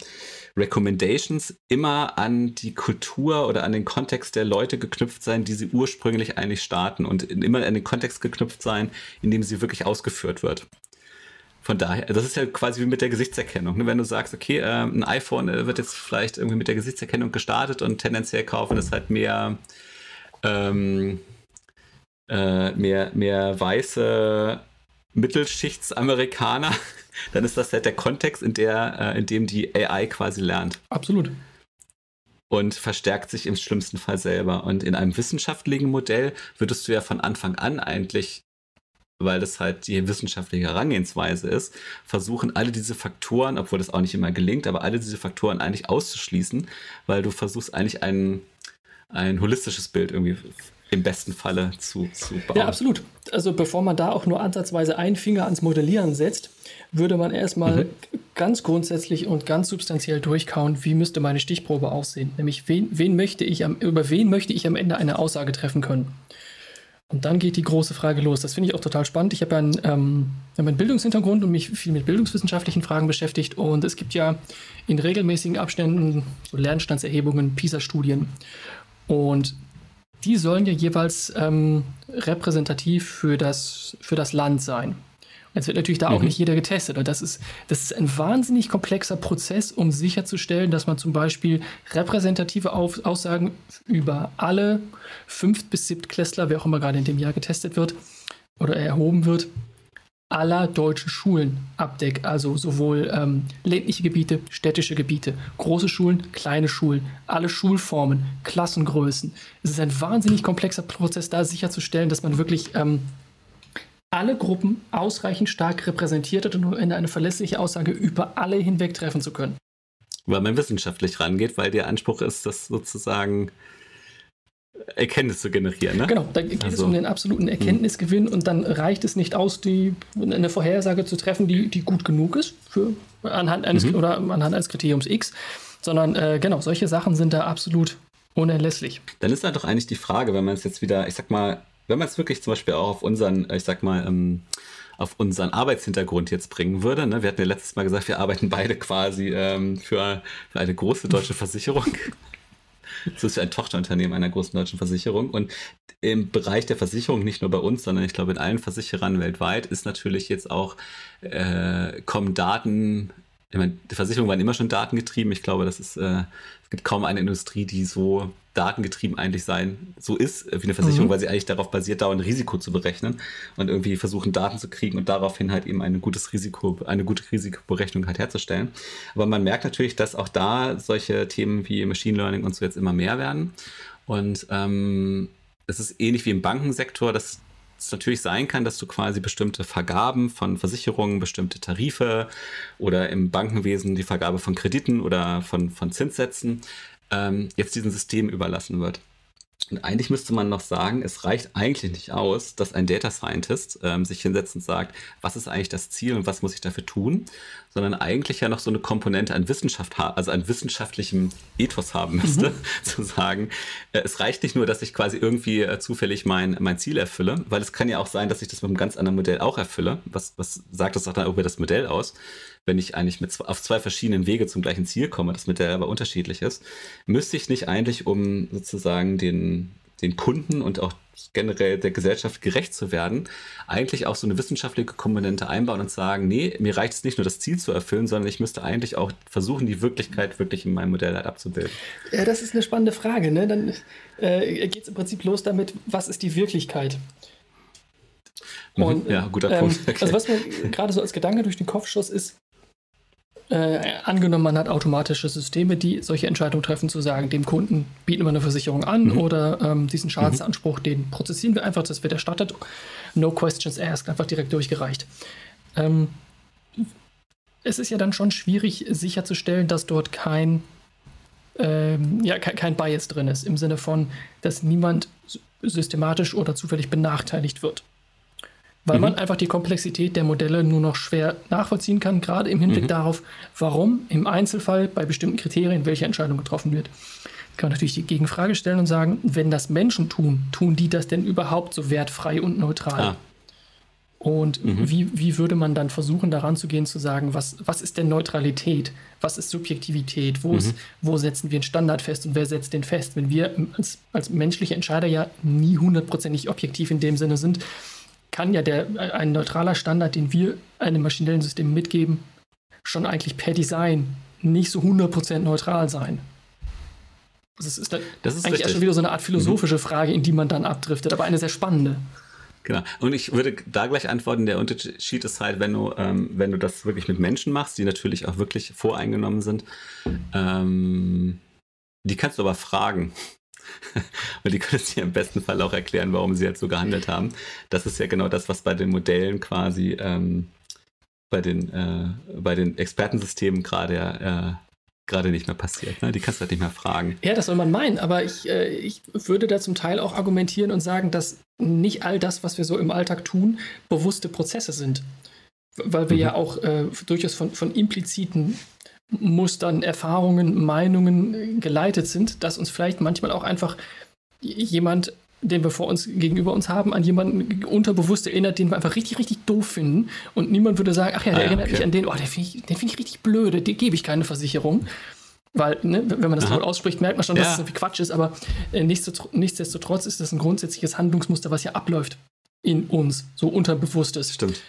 Recommendations immer an die Kultur oder an den Kontext der Leute geknüpft sein, die sie ursprünglich eigentlich starten und immer an den Kontext geknüpft sein, in dem sie wirklich ausgeführt wird. Von daher, das ist ja quasi wie mit der Gesichtserkennung. Ne? Wenn du sagst, okay, äh, ein iPhone äh, wird jetzt vielleicht irgendwie mit der Gesichtserkennung gestartet und tendenziell kaufen es halt mehr, ähm, äh, mehr, mehr weiße Mittelschichtsamerikaner, dann ist das halt der Kontext, in, der, äh, in dem die AI quasi lernt. Absolut. Und verstärkt sich im schlimmsten Fall selber. Und in einem wissenschaftlichen Modell würdest du ja von Anfang an eigentlich, weil das halt die wissenschaftliche Herangehensweise ist, versuchen, alle diese Faktoren, obwohl das auch nicht immer gelingt, aber alle diese Faktoren eigentlich auszuschließen, weil du versuchst eigentlich ein, ein holistisches Bild irgendwie im besten Falle zu, zu bauen. Ja, absolut. Also bevor man da auch nur ansatzweise einen Finger ans Modellieren setzt, würde man erstmal mhm. ganz grundsätzlich und ganz substanziell durchkauen, wie müsste meine Stichprobe aussehen. Nämlich, wen, wen möchte ich am, über wen möchte ich am Ende eine Aussage treffen können. Und dann geht die große Frage los. Das finde ich auch total spannend. Ich habe ja einen, ähm, einen Bildungshintergrund und mich viel mit bildungswissenschaftlichen Fragen beschäftigt. Und es gibt ja in regelmäßigen Abständen so Lernstandserhebungen, PISA-Studien. Und die sollen ja jeweils ähm, repräsentativ für das, für das Land sein. Jetzt wird natürlich da mhm. auch nicht jeder getestet. Und das ist, das ist ein wahnsinnig komplexer Prozess, um sicherzustellen, dass man zum Beispiel repräsentative Auf Aussagen über alle Fünft- bis Siebtklässler, wer auch immer gerade in dem Jahr getestet wird oder erhoben wird, aller deutschen Schulen abdeckt. Also sowohl ähm, ländliche Gebiete, städtische Gebiete, große Schulen, kleine Schulen, alle Schulformen, Klassengrößen. Es ist ein wahnsinnig komplexer Prozess, da sicherzustellen, dass man wirklich ähm, alle Gruppen ausreichend stark repräsentiert hat, um eine verlässliche Aussage über alle hinweg treffen zu können. Weil man wissenschaftlich rangeht, weil der Anspruch ist, dass sozusagen Erkenntnis zu generieren. Ne? Genau, da geht also, es um den absoluten Erkenntnisgewinn und dann reicht es nicht aus, die, eine Vorhersage zu treffen, die, die gut genug ist für, anhand, eines, mhm. oder anhand eines Kriteriums X, sondern äh, genau, solche Sachen sind da absolut unerlässlich. Dann ist da doch eigentlich die Frage, wenn man es jetzt wieder, ich sag mal, wenn man es wirklich zum Beispiel auch auf unseren, ich sag mal, ähm, auf unseren Arbeitshintergrund jetzt bringen würde. Ne? Wir hatten ja letztes Mal gesagt, wir arbeiten beide quasi ähm, für, für eine große deutsche Versicherung. Das ist ein Tochterunternehmen einer großen deutschen Versicherung. Und im Bereich der Versicherung, nicht nur bei uns, sondern ich glaube in allen Versicherern weltweit, ist natürlich jetzt auch, äh, kommen Daten, ich meine, die Versicherungen waren immer schon datengetrieben. Ich glaube, das ist, äh, es gibt kaum eine Industrie, die so datengetrieben eigentlich sein, so ist wie eine Versicherung, mhm. weil sie eigentlich darauf basiert, dauernd Risiko zu berechnen und irgendwie versuchen, Daten zu kriegen und daraufhin halt eben ein gutes Risiko, eine gute Risikoberechnung halt herzustellen. Aber man merkt natürlich, dass auch da solche Themen wie Machine Learning und so jetzt immer mehr werden. Und ähm, es ist ähnlich wie im Bankensektor, dass es natürlich sein kann, dass du quasi bestimmte Vergaben von Versicherungen, bestimmte Tarife oder im Bankenwesen die Vergabe von Krediten oder von, von Zinssätzen ähm, jetzt diesem System überlassen wird. Und eigentlich müsste man noch sagen, es reicht eigentlich nicht aus, dass ein Data Scientist ähm, sich hinsetzt und sagt, was ist eigentlich das Ziel und was muss ich dafür tun, sondern eigentlich ja noch so eine Komponente an Wissenschaft, also an wissenschaftlichem Ethos haben müsste, mhm. zu sagen, äh, es reicht nicht nur, dass ich quasi irgendwie äh, zufällig mein, mein Ziel erfülle, weil es kann ja auch sein, dass ich das mit einem ganz anderen Modell auch erfülle. Was, was sagt das auch dann über das Modell aus? Wenn ich eigentlich mit, auf zwei verschiedenen Wege zum gleichen Ziel komme, das mit der aber unterschiedlich ist, müsste ich nicht eigentlich, um sozusagen den, den Kunden und auch generell der Gesellschaft gerecht zu werden, eigentlich auch so eine wissenschaftliche Komponente einbauen und sagen, nee, mir reicht es nicht nur das Ziel zu erfüllen, sondern ich müsste eigentlich auch versuchen, die Wirklichkeit wirklich in meinem Modell halt abzubilden. Ja, das ist eine spannende Frage. Ne? Dann äh, geht es im Prinzip los damit, was ist die Wirklichkeit? Mhm. Und, ja, guter ähm, Punkt. Okay. Also was mir gerade so als Gedanke durch den Kopf schoss, ist, äh, angenommen, man hat automatische Systeme, die solche Entscheidungen treffen, zu sagen, dem Kunden bieten wir eine Versicherung an mhm. oder ähm, diesen Schadensanspruch, mhm. den prozessieren wir einfach, das wird erstattet. No questions asked, einfach direkt durchgereicht. Ähm, es ist ja dann schon schwierig sicherzustellen, dass dort kein, ähm, ja, kein, kein Bias drin ist, im Sinne von, dass niemand systematisch oder zufällig benachteiligt wird weil mhm. man einfach die Komplexität der Modelle nur noch schwer nachvollziehen kann, gerade im Hinblick mhm. darauf, warum im Einzelfall bei bestimmten Kriterien welche Entscheidung getroffen wird. Kann man natürlich die Gegenfrage stellen und sagen, wenn das Menschen tun, tun die das denn überhaupt so wertfrei und neutral? Ah. Und mhm. wie, wie würde man dann versuchen, daran zu gehen, zu sagen, was, was ist denn Neutralität? Was ist Subjektivität? Wo, ist, mhm. wo setzen wir einen Standard fest und wer setzt den fest? Wenn wir als, als menschliche Entscheider ja nie hundertprozentig objektiv in dem Sinne sind, kann ja der, ein neutraler Standard, den wir einem maschinellen System mitgeben, schon eigentlich per Design nicht so 100% neutral sein. Das ist, das ist eigentlich schon wieder so eine Art philosophische mhm. Frage, in die man dann abdriftet, aber eine sehr spannende. Genau. Und ich würde da gleich antworten, der Unterschied ist halt, wenn du, ähm, wenn du das wirklich mit Menschen machst, die natürlich auch wirklich voreingenommen sind, ähm, die kannst du aber fragen. Und die können es dir im besten Fall auch erklären, warum sie jetzt so gehandelt haben. Das ist ja genau das, was bei den Modellen quasi, ähm, bei, den, äh, bei den Expertensystemen gerade äh, gerade nicht mehr passiert. Ne? Die kannst du halt nicht mehr fragen. Ja, das soll man meinen, aber ich, äh, ich würde da zum Teil auch argumentieren und sagen, dass nicht all das, was wir so im Alltag tun, bewusste Prozesse sind. Weil wir mhm. ja auch äh, durchaus von, von impliziten Mustern, Erfahrungen, Meinungen geleitet sind, dass uns vielleicht manchmal auch einfach jemand, den wir vor uns gegenüber uns haben, an jemanden unterbewusst erinnert, den wir einfach richtig, richtig doof finden. Und niemand würde sagen, ach ja, der ah, erinnert okay. mich an den, oh, den finde ich, find ich richtig blöde, den gebe ich keine Versicherung. Weil, ne, wenn man das Wort ausspricht, merkt man schon, dass ja. das irgendwie Quatsch ist, aber äh, nichtsdestotrotz ist das ein grundsätzliches Handlungsmuster, was ja abläuft in uns, so unterbewusstes. Stimmt.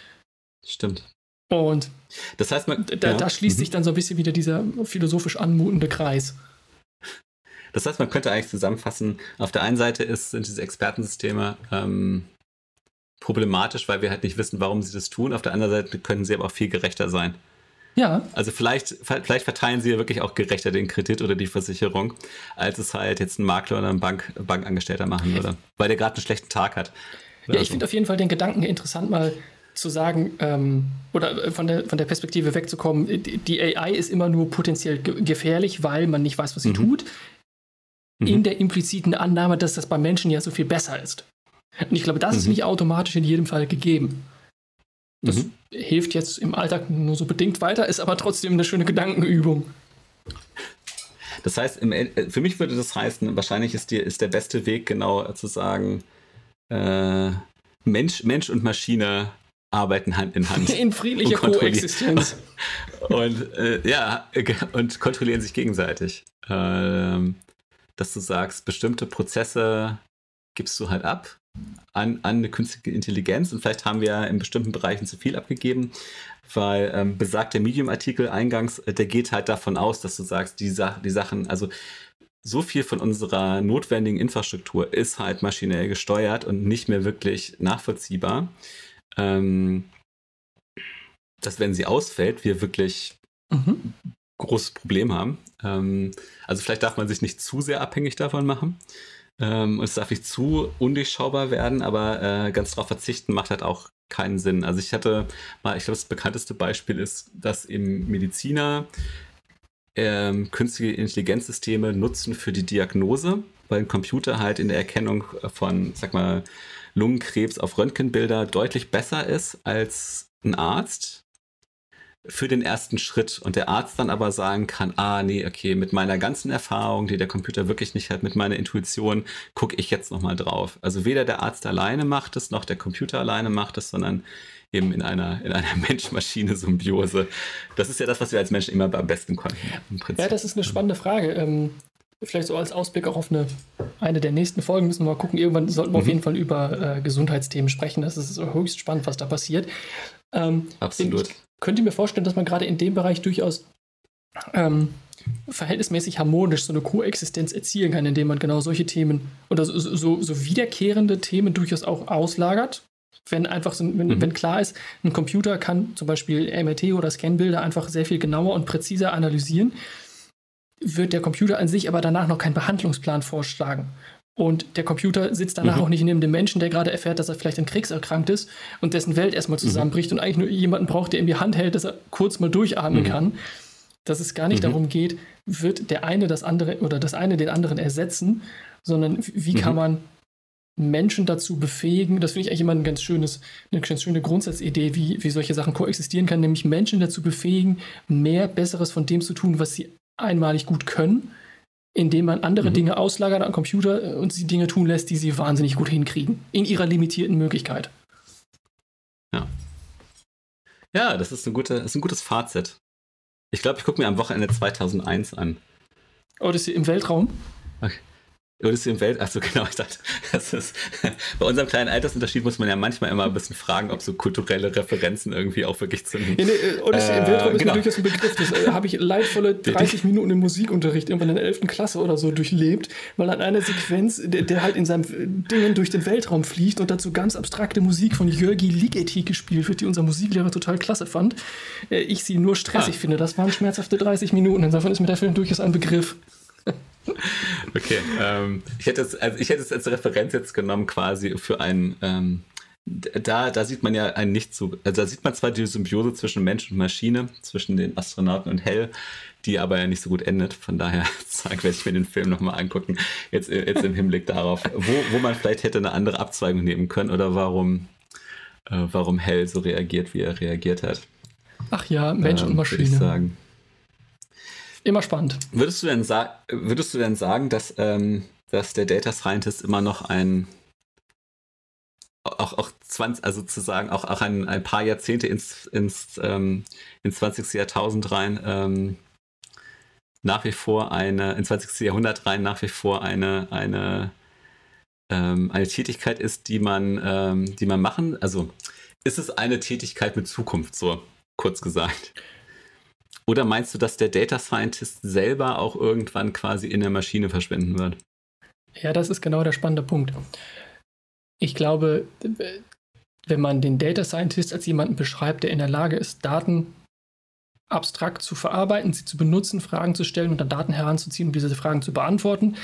Stimmt. Und das heißt, man, da, ja. da schließt mhm. sich dann so ein bisschen wieder dieser philosophisch anmutende Kreis. Das heißt, man könnte eigentlich zusammenfassen, auf der einen Seite ist, sind diese Expertensysteme ähm, problematisch, weil wir halt nicht wissen, warum sie das tun. Auf der anderen Seite können sie aber auch viel gerechter sein. Ja. Also vielleicht, vielleicht verteilen sie ja wirklich auch gerechter den Kredit oder die Versicherung, als es halt jetzt ein Makler oder ein Bank, Bankangestellter machen würde, weil der gerade einen schlechten Tag hat. Ja, ich so. finde auf jeden Fall den Gedanken interessant, mal zu sagen, ähm, oder von der, von der Perspektive wegzukommen, die AI ist immer nur potenziell gefährlich, weil man nicht weiß, was sie mhm. tut, mhm. in der impliziten Annahme, dass das bei Menschen ja so viel besser ist. Und ich glaube, das mhm. ist nicht automatisch in jedem Fall gegeben. Das mhm. hilft jetzt im Alltag nur so bedingt weiter, ist aber trotzdem eine schöne Gedankenübung. Das heißt, für mich würde das heißen, wahrscheinlich ist, die, ist der beste Weg genau zu sagen, äh, Mensch, Mensch und Maschine arbeiten Hand in Hand. In friedlicher Koexistenz. und äh, ja, und kontrollieren sich gegenseitig. Ähm, dass du sagst, bestimmte Prozesse gibst du halt ab an, an eine künstliche Intelligenz und vielleicht haben wir in bestimmten Bereichen zu viel abgegeben, weil ähm, besagt der Medium-Artikel eingangs, äh, der geht halt davon aus, dass du sagst, die, Sa die Sachen, also so viel von unserer notwendigen Infrastruktur ist halt maschinell gesteuert und nicht mehr wirklich nachvollziehbar ähm, dass wenn sie ausfällt, wir wirklich mhm. großes Problem haben. Ähm, also vielleicht darf man sich nicht zu sehr abhängig davon machen. Ähm, es darf nicht zu undurchschaubar werden, aber äh, ganz darauf verzichten macht halt auch keinen Sinn. Also ich hatte mal, ich glaube, das bekannteste Beispiel ist, dass eben Mediziner ähm, künstliche Intelligenzsysteme nutzen für die Diagnose, weil ein Computer halt in der Erkennung von, sag mal, Lungenkrebs auf Röntgenbilder deutlich besser ist als ein Arzt für den ersten Schritt und der Arzt dann aber sagen kann, ah nee, okay, mit meiner ganzen Erfahrung, die der Computer wirklich nicht hat, mit meiner Intuition, gucke ich jetzt nochmal drauf. Also weder der Arzt alleine macht es, noch der Computer alleine macht es, sondern eben in einer, in einer Mensch-Maschine-Symbiose. Das ist ja das, was wir als Menschen immer am besten konnten. Ja, das ist eine spannende Frage. Ähm, vielleicht so als Ausblick auch auf eine, eine der nächsten Folgen müssen wir mal gucken. Irgendwann sollten wir mhm. auf jeden Fall über äh, Gesundheitsthemen sprechen. Das ist höchst spannend, was da passiert. Ähm, Absolut. Ich könnte mir vorstellen, dass man gerade in dem Bereich durchaus ähm, verhältnismäßig harmonisch so eine Koexistenz erzielen kann, indem man genau solche Themen oder so, so, so wiederkehrende Themen durchaus auch auslagert Wenn einfach so, wenn, mhm. wenn klar ist, ein Computer kann zum Beispiel MRT oder Scanbilder einfach sehr viel genauer und präziser analysieren, wird der Computer an sich aber danach noch keinen Behandlungsplan vorschlagen. Und der Computer sitzt danach mhm. auch nicht neben dem Menschen, der gerade erfährt, dass er vielleicht an Krebs erkrankt ist und dessen Welt erstmal mhm. zusammenbricht mhm. und eigentlich nur jemanden braucht, der ihm die Hand hält, dass er kurz mal durchatmen mhm. kann. Dass es gar nicht mhm. darum geht, wird der eine das andere oder das eine den anderen ersetzen, sondern wie kann mhm. man Menschen dazu befähigen, das finde ich eigentlich immer ein ganz schönes, eine ganz schöne Grundsatzidee, wie, wie solche Sachen koexistieren kann, nämlich Menschen dazu befähigen, mehr Besseres von dem zu tun, was sie einmalig gut können, indem man andere mhm. Dinge auslagert an Computer und sie Dinge tun lässt, die sie wahnsinnig gut hinkriegen, in ihrer limitierten Möglichkeit. Ja. Ja, das ist, eine gute, das ist ein gutes Fazit. Ich glaube, ich gucke mir am Wochenende 2001 an. Odyssey im Weltraum? Okay. Odyssey im Welt, achso genau, ich dachte, das ist, bei unserem kleinen Altersunterschied muss man ja manchmal immer ein bisschen fragen, ob so kulturelle Referenzen irgendwie auch wirklich zu ja, nee, Odyssey äh, im Weltraum ist genau. mir durchaus ein Begriff, das äh, habe ich leidvolle 30 Minuten im Musikunterricht irgendwann in der 11. Klasse oder so durchlebt, weil an einer Sequenz, der, der halt in seinem Dingen durch den Weltraum fliegt und dazu ganz abstrakte Musik von Jörgi Ligeti gespielt wird, die unser Musiklehrer total klasse fand, äh, ich sie nur stressig ah. finde. Das waren schmerzhafte 30 Minuten, insofern ist mir der Film durchaus ein Begriff. Okay, ähm, ich, hätte es, also ich hätte es als Referenz jetzt genommen quasi für ein, ähm, da, da sieht man ja ein nicht so, also da sieht man zwar die Symbiose zwischen Mensch und Maschine, zwischen den Astronauten und Hell, die aber ja nicht so gut endet. Von daher werde ich mir den Film nochmal angucken, jetzt, jetzt im Hinblick darauf, wo, wo man vielleicht hätte eine andere Abzweigung nehmen können oder warum, äh, warum Hell so reagiert, wie er reagiert hat. Ach ja, Mensch ähm, und Maschine. Würde ich sagen. Immer spannend. Würdest du denn, würdest du denn sagen, dass, ähm, dass der Data Scientist immer noch ein auch, auch 20, also zu auch, auch ein, ein paar Jahrzehnte ins, ins, ähm, ins 20. Jahrtausend rein ähm, nach wie vor eine, ins 20. Jahrhundert rein nach wie vor eine, eine, ähm, eine Tätigkeit ist, die man, ähm, die man machen, also ist es eine Tätigkeit mit Zukunft, so kurz gesagt? Oder meinst du, dass der Data Scientist selber auch irgendwann quasi in der Maschine verschwinden wird? Ja, das ist genau der spannende Punkt. Ich glaube, wenn man den Data Scientist als jemanden beschreibt, der in der Lage ist, Daten abstrakt zu verarbeiten, sie zu benutzen, Fragen zu stellen und dann Daten heranzuziehen, um diese Fragen zu beantworten,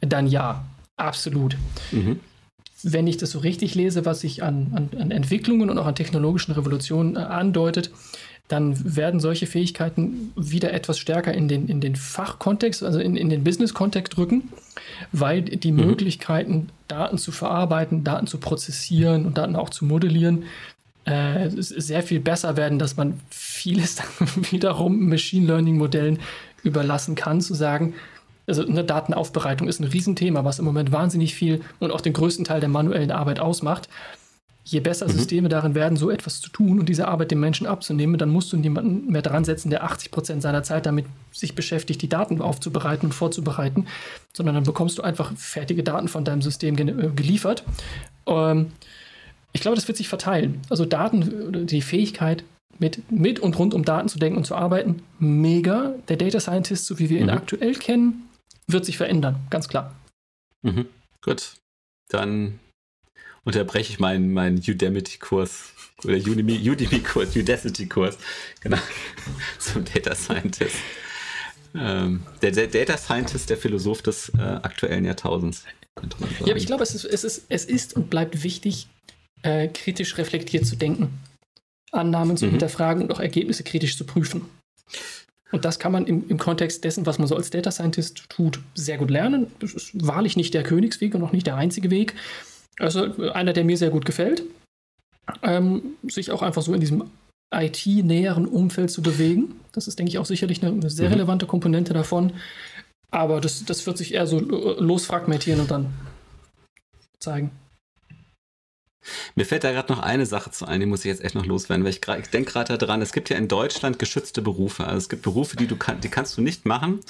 dann ja, absolut. Mhm. Wenn ich das so richtig lese, was sich an, an, an Entwicklungen und auch an technologischen Revolutionen äh, andeutet, dann werden solche Fähigkeiten wieder etwas stärker in den, in den Fachkontext, also in, in den Business-Kontext rücken, weil die mhm. Möglichkeiten, Daten zu verarbeiten, Daten zu prozessieren und Daten auch zu modellieren, äh, sehr viel besser werden, dass man vieles dann wiederum Machine Learning-Modellen überlassen kann, zu sagen, also eine Datenaufbereitung ist ein Riesenthema, was im Moment wahnsinnig viel und auch den größten Teil der manuellen Arbeit ausmacht je besser mhm. Systeme darin werden, so etwas zu tun und diese Arbeit dem Menschen abzunehmen, dann musst du niemanden mehr dran setzen, der 80 Prozent seiner Zeit damit sich beschäftigt, die Daten aufzubereiten und vorzubereiten, sondern dann bekommst du einfach fertige Daten von deinem System äh, geliefert. Ähm, ich glaube, das wird sich verteilen. Also Daten, die Fähigkeit, mit, mit und rund um Daten zu denken und zu arbeiten, mega. Der Data Scientist, so wie wir ihn mhm. aktuell kennen, wird sich verändern, ganz klar. Mhm. Gut, dann unterbreche ich meinen, meinen Udemy-Kurs oder Udemy-Kurs, Udacity-Kurs, genau, zum Data Scientist. Ähm, der, der, Data Scientist, der Philosoph des äh, aktuellen Jahrtausends. Ja, aber ich glaube, es ist, es, ist, es ist und bleibt wichtig, äh, kritisch reflektiert zu denken, Annahmen zu mhm. hinterfragen und auch Ergebnisse kritisch zu prüfen. Und das kann man im, im Kontext dessen, was man so als Data Scientist tut, sehr gut lernen. Das ist wahrlich nicht der Königsweg und auch nicht der einzige Weg. Also einer, der mir sehr gut gefällt. Ähm, sich auch einfach so in diesem IT-näheren Umfeld zu bewegen. Das ist, denke ich, auch sicherlich eine, sehr mhm. relevante Komponente davon. Aber das, das wird sich eher so losfragmentieren und dann zeigen. Mir fällt da gerade noch eine Sache zu ein, die muss ich jetzt echt noch loswerden, weil ich, ich denke gerade daran, es gibt ja in Deutschland geschützte Berufe. Also es gibt Berufe, die du kann, die kannst du nicht machen,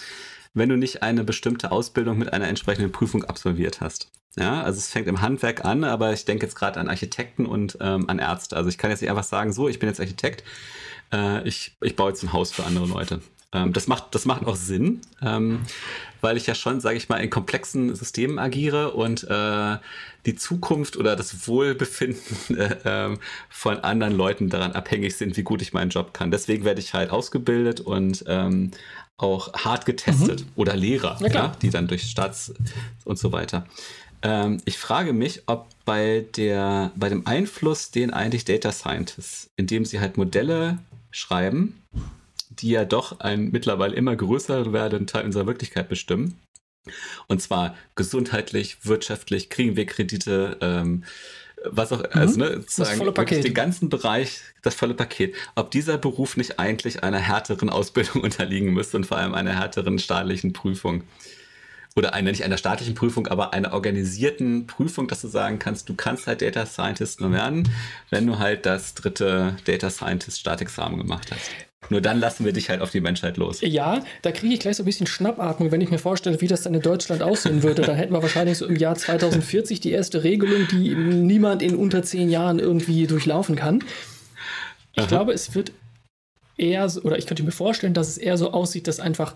wenn du nicht eine bestimmte Ausbildung mit einer entsprechenden Prüfung absolviert hast. Ja, also es fängt im Handwerk an, aber ich denke jetzt gerade an Architekten und ähm, an Ärzte. Also ich kann jetzt nicht einfach sagen, so, ich bin jetzt Architekt, äh, ich, ich baue jetzt ein Haus für andere Leute. Ähm, das, macht, das macht auch Sinn, ähm, weil ich ja schon, sage ich mal, in komplexen Systemen agiere und äh, die Zukunft oder das Wohlbefinden äh, von anderen Leuten daran abhängig sind, wie gut ich meinen Job kann. Deswegen werde ich halt ausgebildet und ähm, auch hart getestet mhm. oder Lehrer, ja, ja, die dann durch Staats und so weiter. Ähm, ich frage mich, ob bei, der, bei dem Einfluss, den eigentlich Data Scientists, indem sie halt Modelle schreiben, die ja doch einen mittlerweile immer größer werdenden Teil unserer Wirklichkeit bestimmen. Und zwar gesundheitlich, wirtschaftlich, kriegen wir Kredite, ähm, was auch, mhm. also ne, sozusagen den ganzen Bereich, das volle Paket. Ob dieser Beruf nicht eigentlich einer härteren Ausbildung unterliegen müsste und vor allem einer härteren staatlichen Prüfung oder einer, nicht einer staatlichen Prüfung, aber einer organisierten Prüfung, dass du sagen kannst, du kannst halt Data Scientist nur werden, wenn du halt das dritte Data Scientist Startexamen gemacht hast. Nur dann lassen wir dich halt auf die Menschheit los. Ja, da kriege ich gleich so ein bisschen Schnappatmung, wenn ich mir vorstelle, wie das dann in Deutschland aussehen würde. Dann hätten wir wahrscheinlich so im Jahr 2040 die erste Regelung, die niemand in unter zehn Jahren irgendwie durchlaufen kann. Ich Aha. glaube, es wird eher, so, oder ich könnte mir vorstellen, dass es eher so aussieht, dass einfach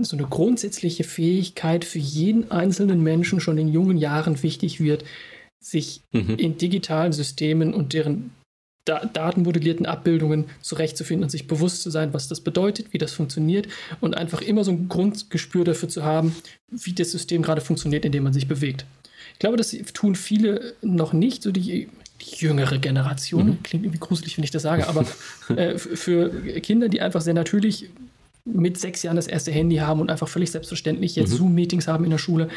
so eine grundsätzliche Fähigkeit für jeden einzelnen Menschen schon in jungen Jahren wichtig wird, sich mhm. in digitalen Systemen und deren da datenmodellierten Abbildungen zurechtzufinden und sich bewusst zu sein, was das bedeutet, wie das funktioniert und einfach immer so ein Grundgespür dafür zu haben, wie das System gerade funktioniert, in dem man sich bewegt. Ich glaube, das tun viele noch nicht, so die, die jüngere Generation. Mhm. Klingt irgendwie gruselig, wenn ich das sage, aber äh, für Kinder, die einfach sehr natürlich mit sechs Jahren das erste Handy haben und einfach völlig selbstverständlich jetzt mhm. Zoom-Meetings haben in der Schule,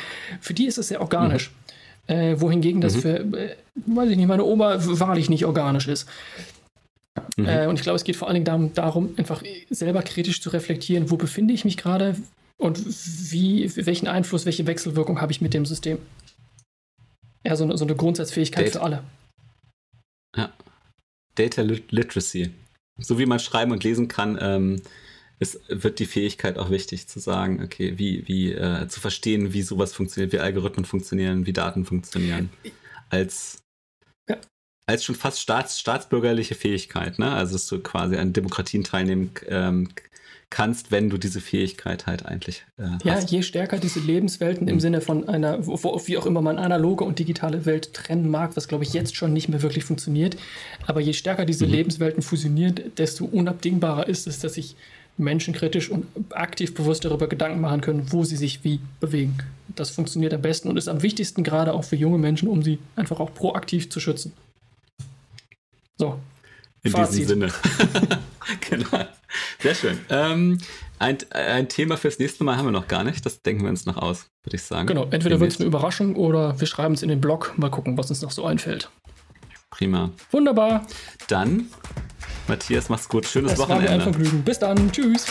für die ist es sehr organisch. Mhm. Äh, wohingegen das mhm. für, äh, weiß ich nicht, meine Oma wahrlich nicht organisch ist. Mhm. Äh, und ich glaube, es geht vor allen Dingen darum, darum, einfach selber kritisch zu reflektieren, wo befinde ich mich gerade und wie, welchen Einfluss, welche Wechselwirkung habe ich mit dem System. Ja, so eine, so eine Grundsatzfähigkeit Data. für alle. Ja. Data Literacy. So wie man schreiben und lesen kann, ähm, es wird die Fähigkeit auch wichtig zu sagen, okay, wie, wie äh, zu verstehen, wie sowas funktioniert, wie Algorithmen funktionieren, wie Daten funktionieren. Als, ja. als schon fast staats, staatsbürgerliche Fähigkeit, ne? Also dass du quasi an Demokratien teilnehmen ähm, kannst, wenn du diese Fähigkeit halt eigentlich äh, ja, hast. je stärker diese Lebenswelten im mhm. Sinne von einer, wo, wo, wie auch immer man analoge und digitale Welt trennen mag, was glaube ich jetzt schon nicht mehr wirklich funktioniert, aber je stärker diese mhm. Lebenswelten fusionieren, desto unabdingbarer ist es, dass ich menschenkritisch und aktiv bewusst darüber Gedanken machen können, wo sie sich wie bewegen. Das funktioniert am besten und ist am wichtigsten gerade auch für junge Menschen, um sie einfach auch proaktiv zu schützen. So. In Fazit. diesem Sinne. genau. Sehr schön. Ähm, ein, ein, Thema fürs nächste Mal haben wir noch gar nicht. Das denken wir uns noch aus, würde ich sagen. Genau. Entweder wird es eine Überraschung oder wir schreiben es in den Blog. Mal gucken, was uns noch so einfällt. Prima. Wunderbar. Dann Matthias, mach's gut. Schönes es Wochenende. War mir ein Vergnügen. Bis dann. Tschüss.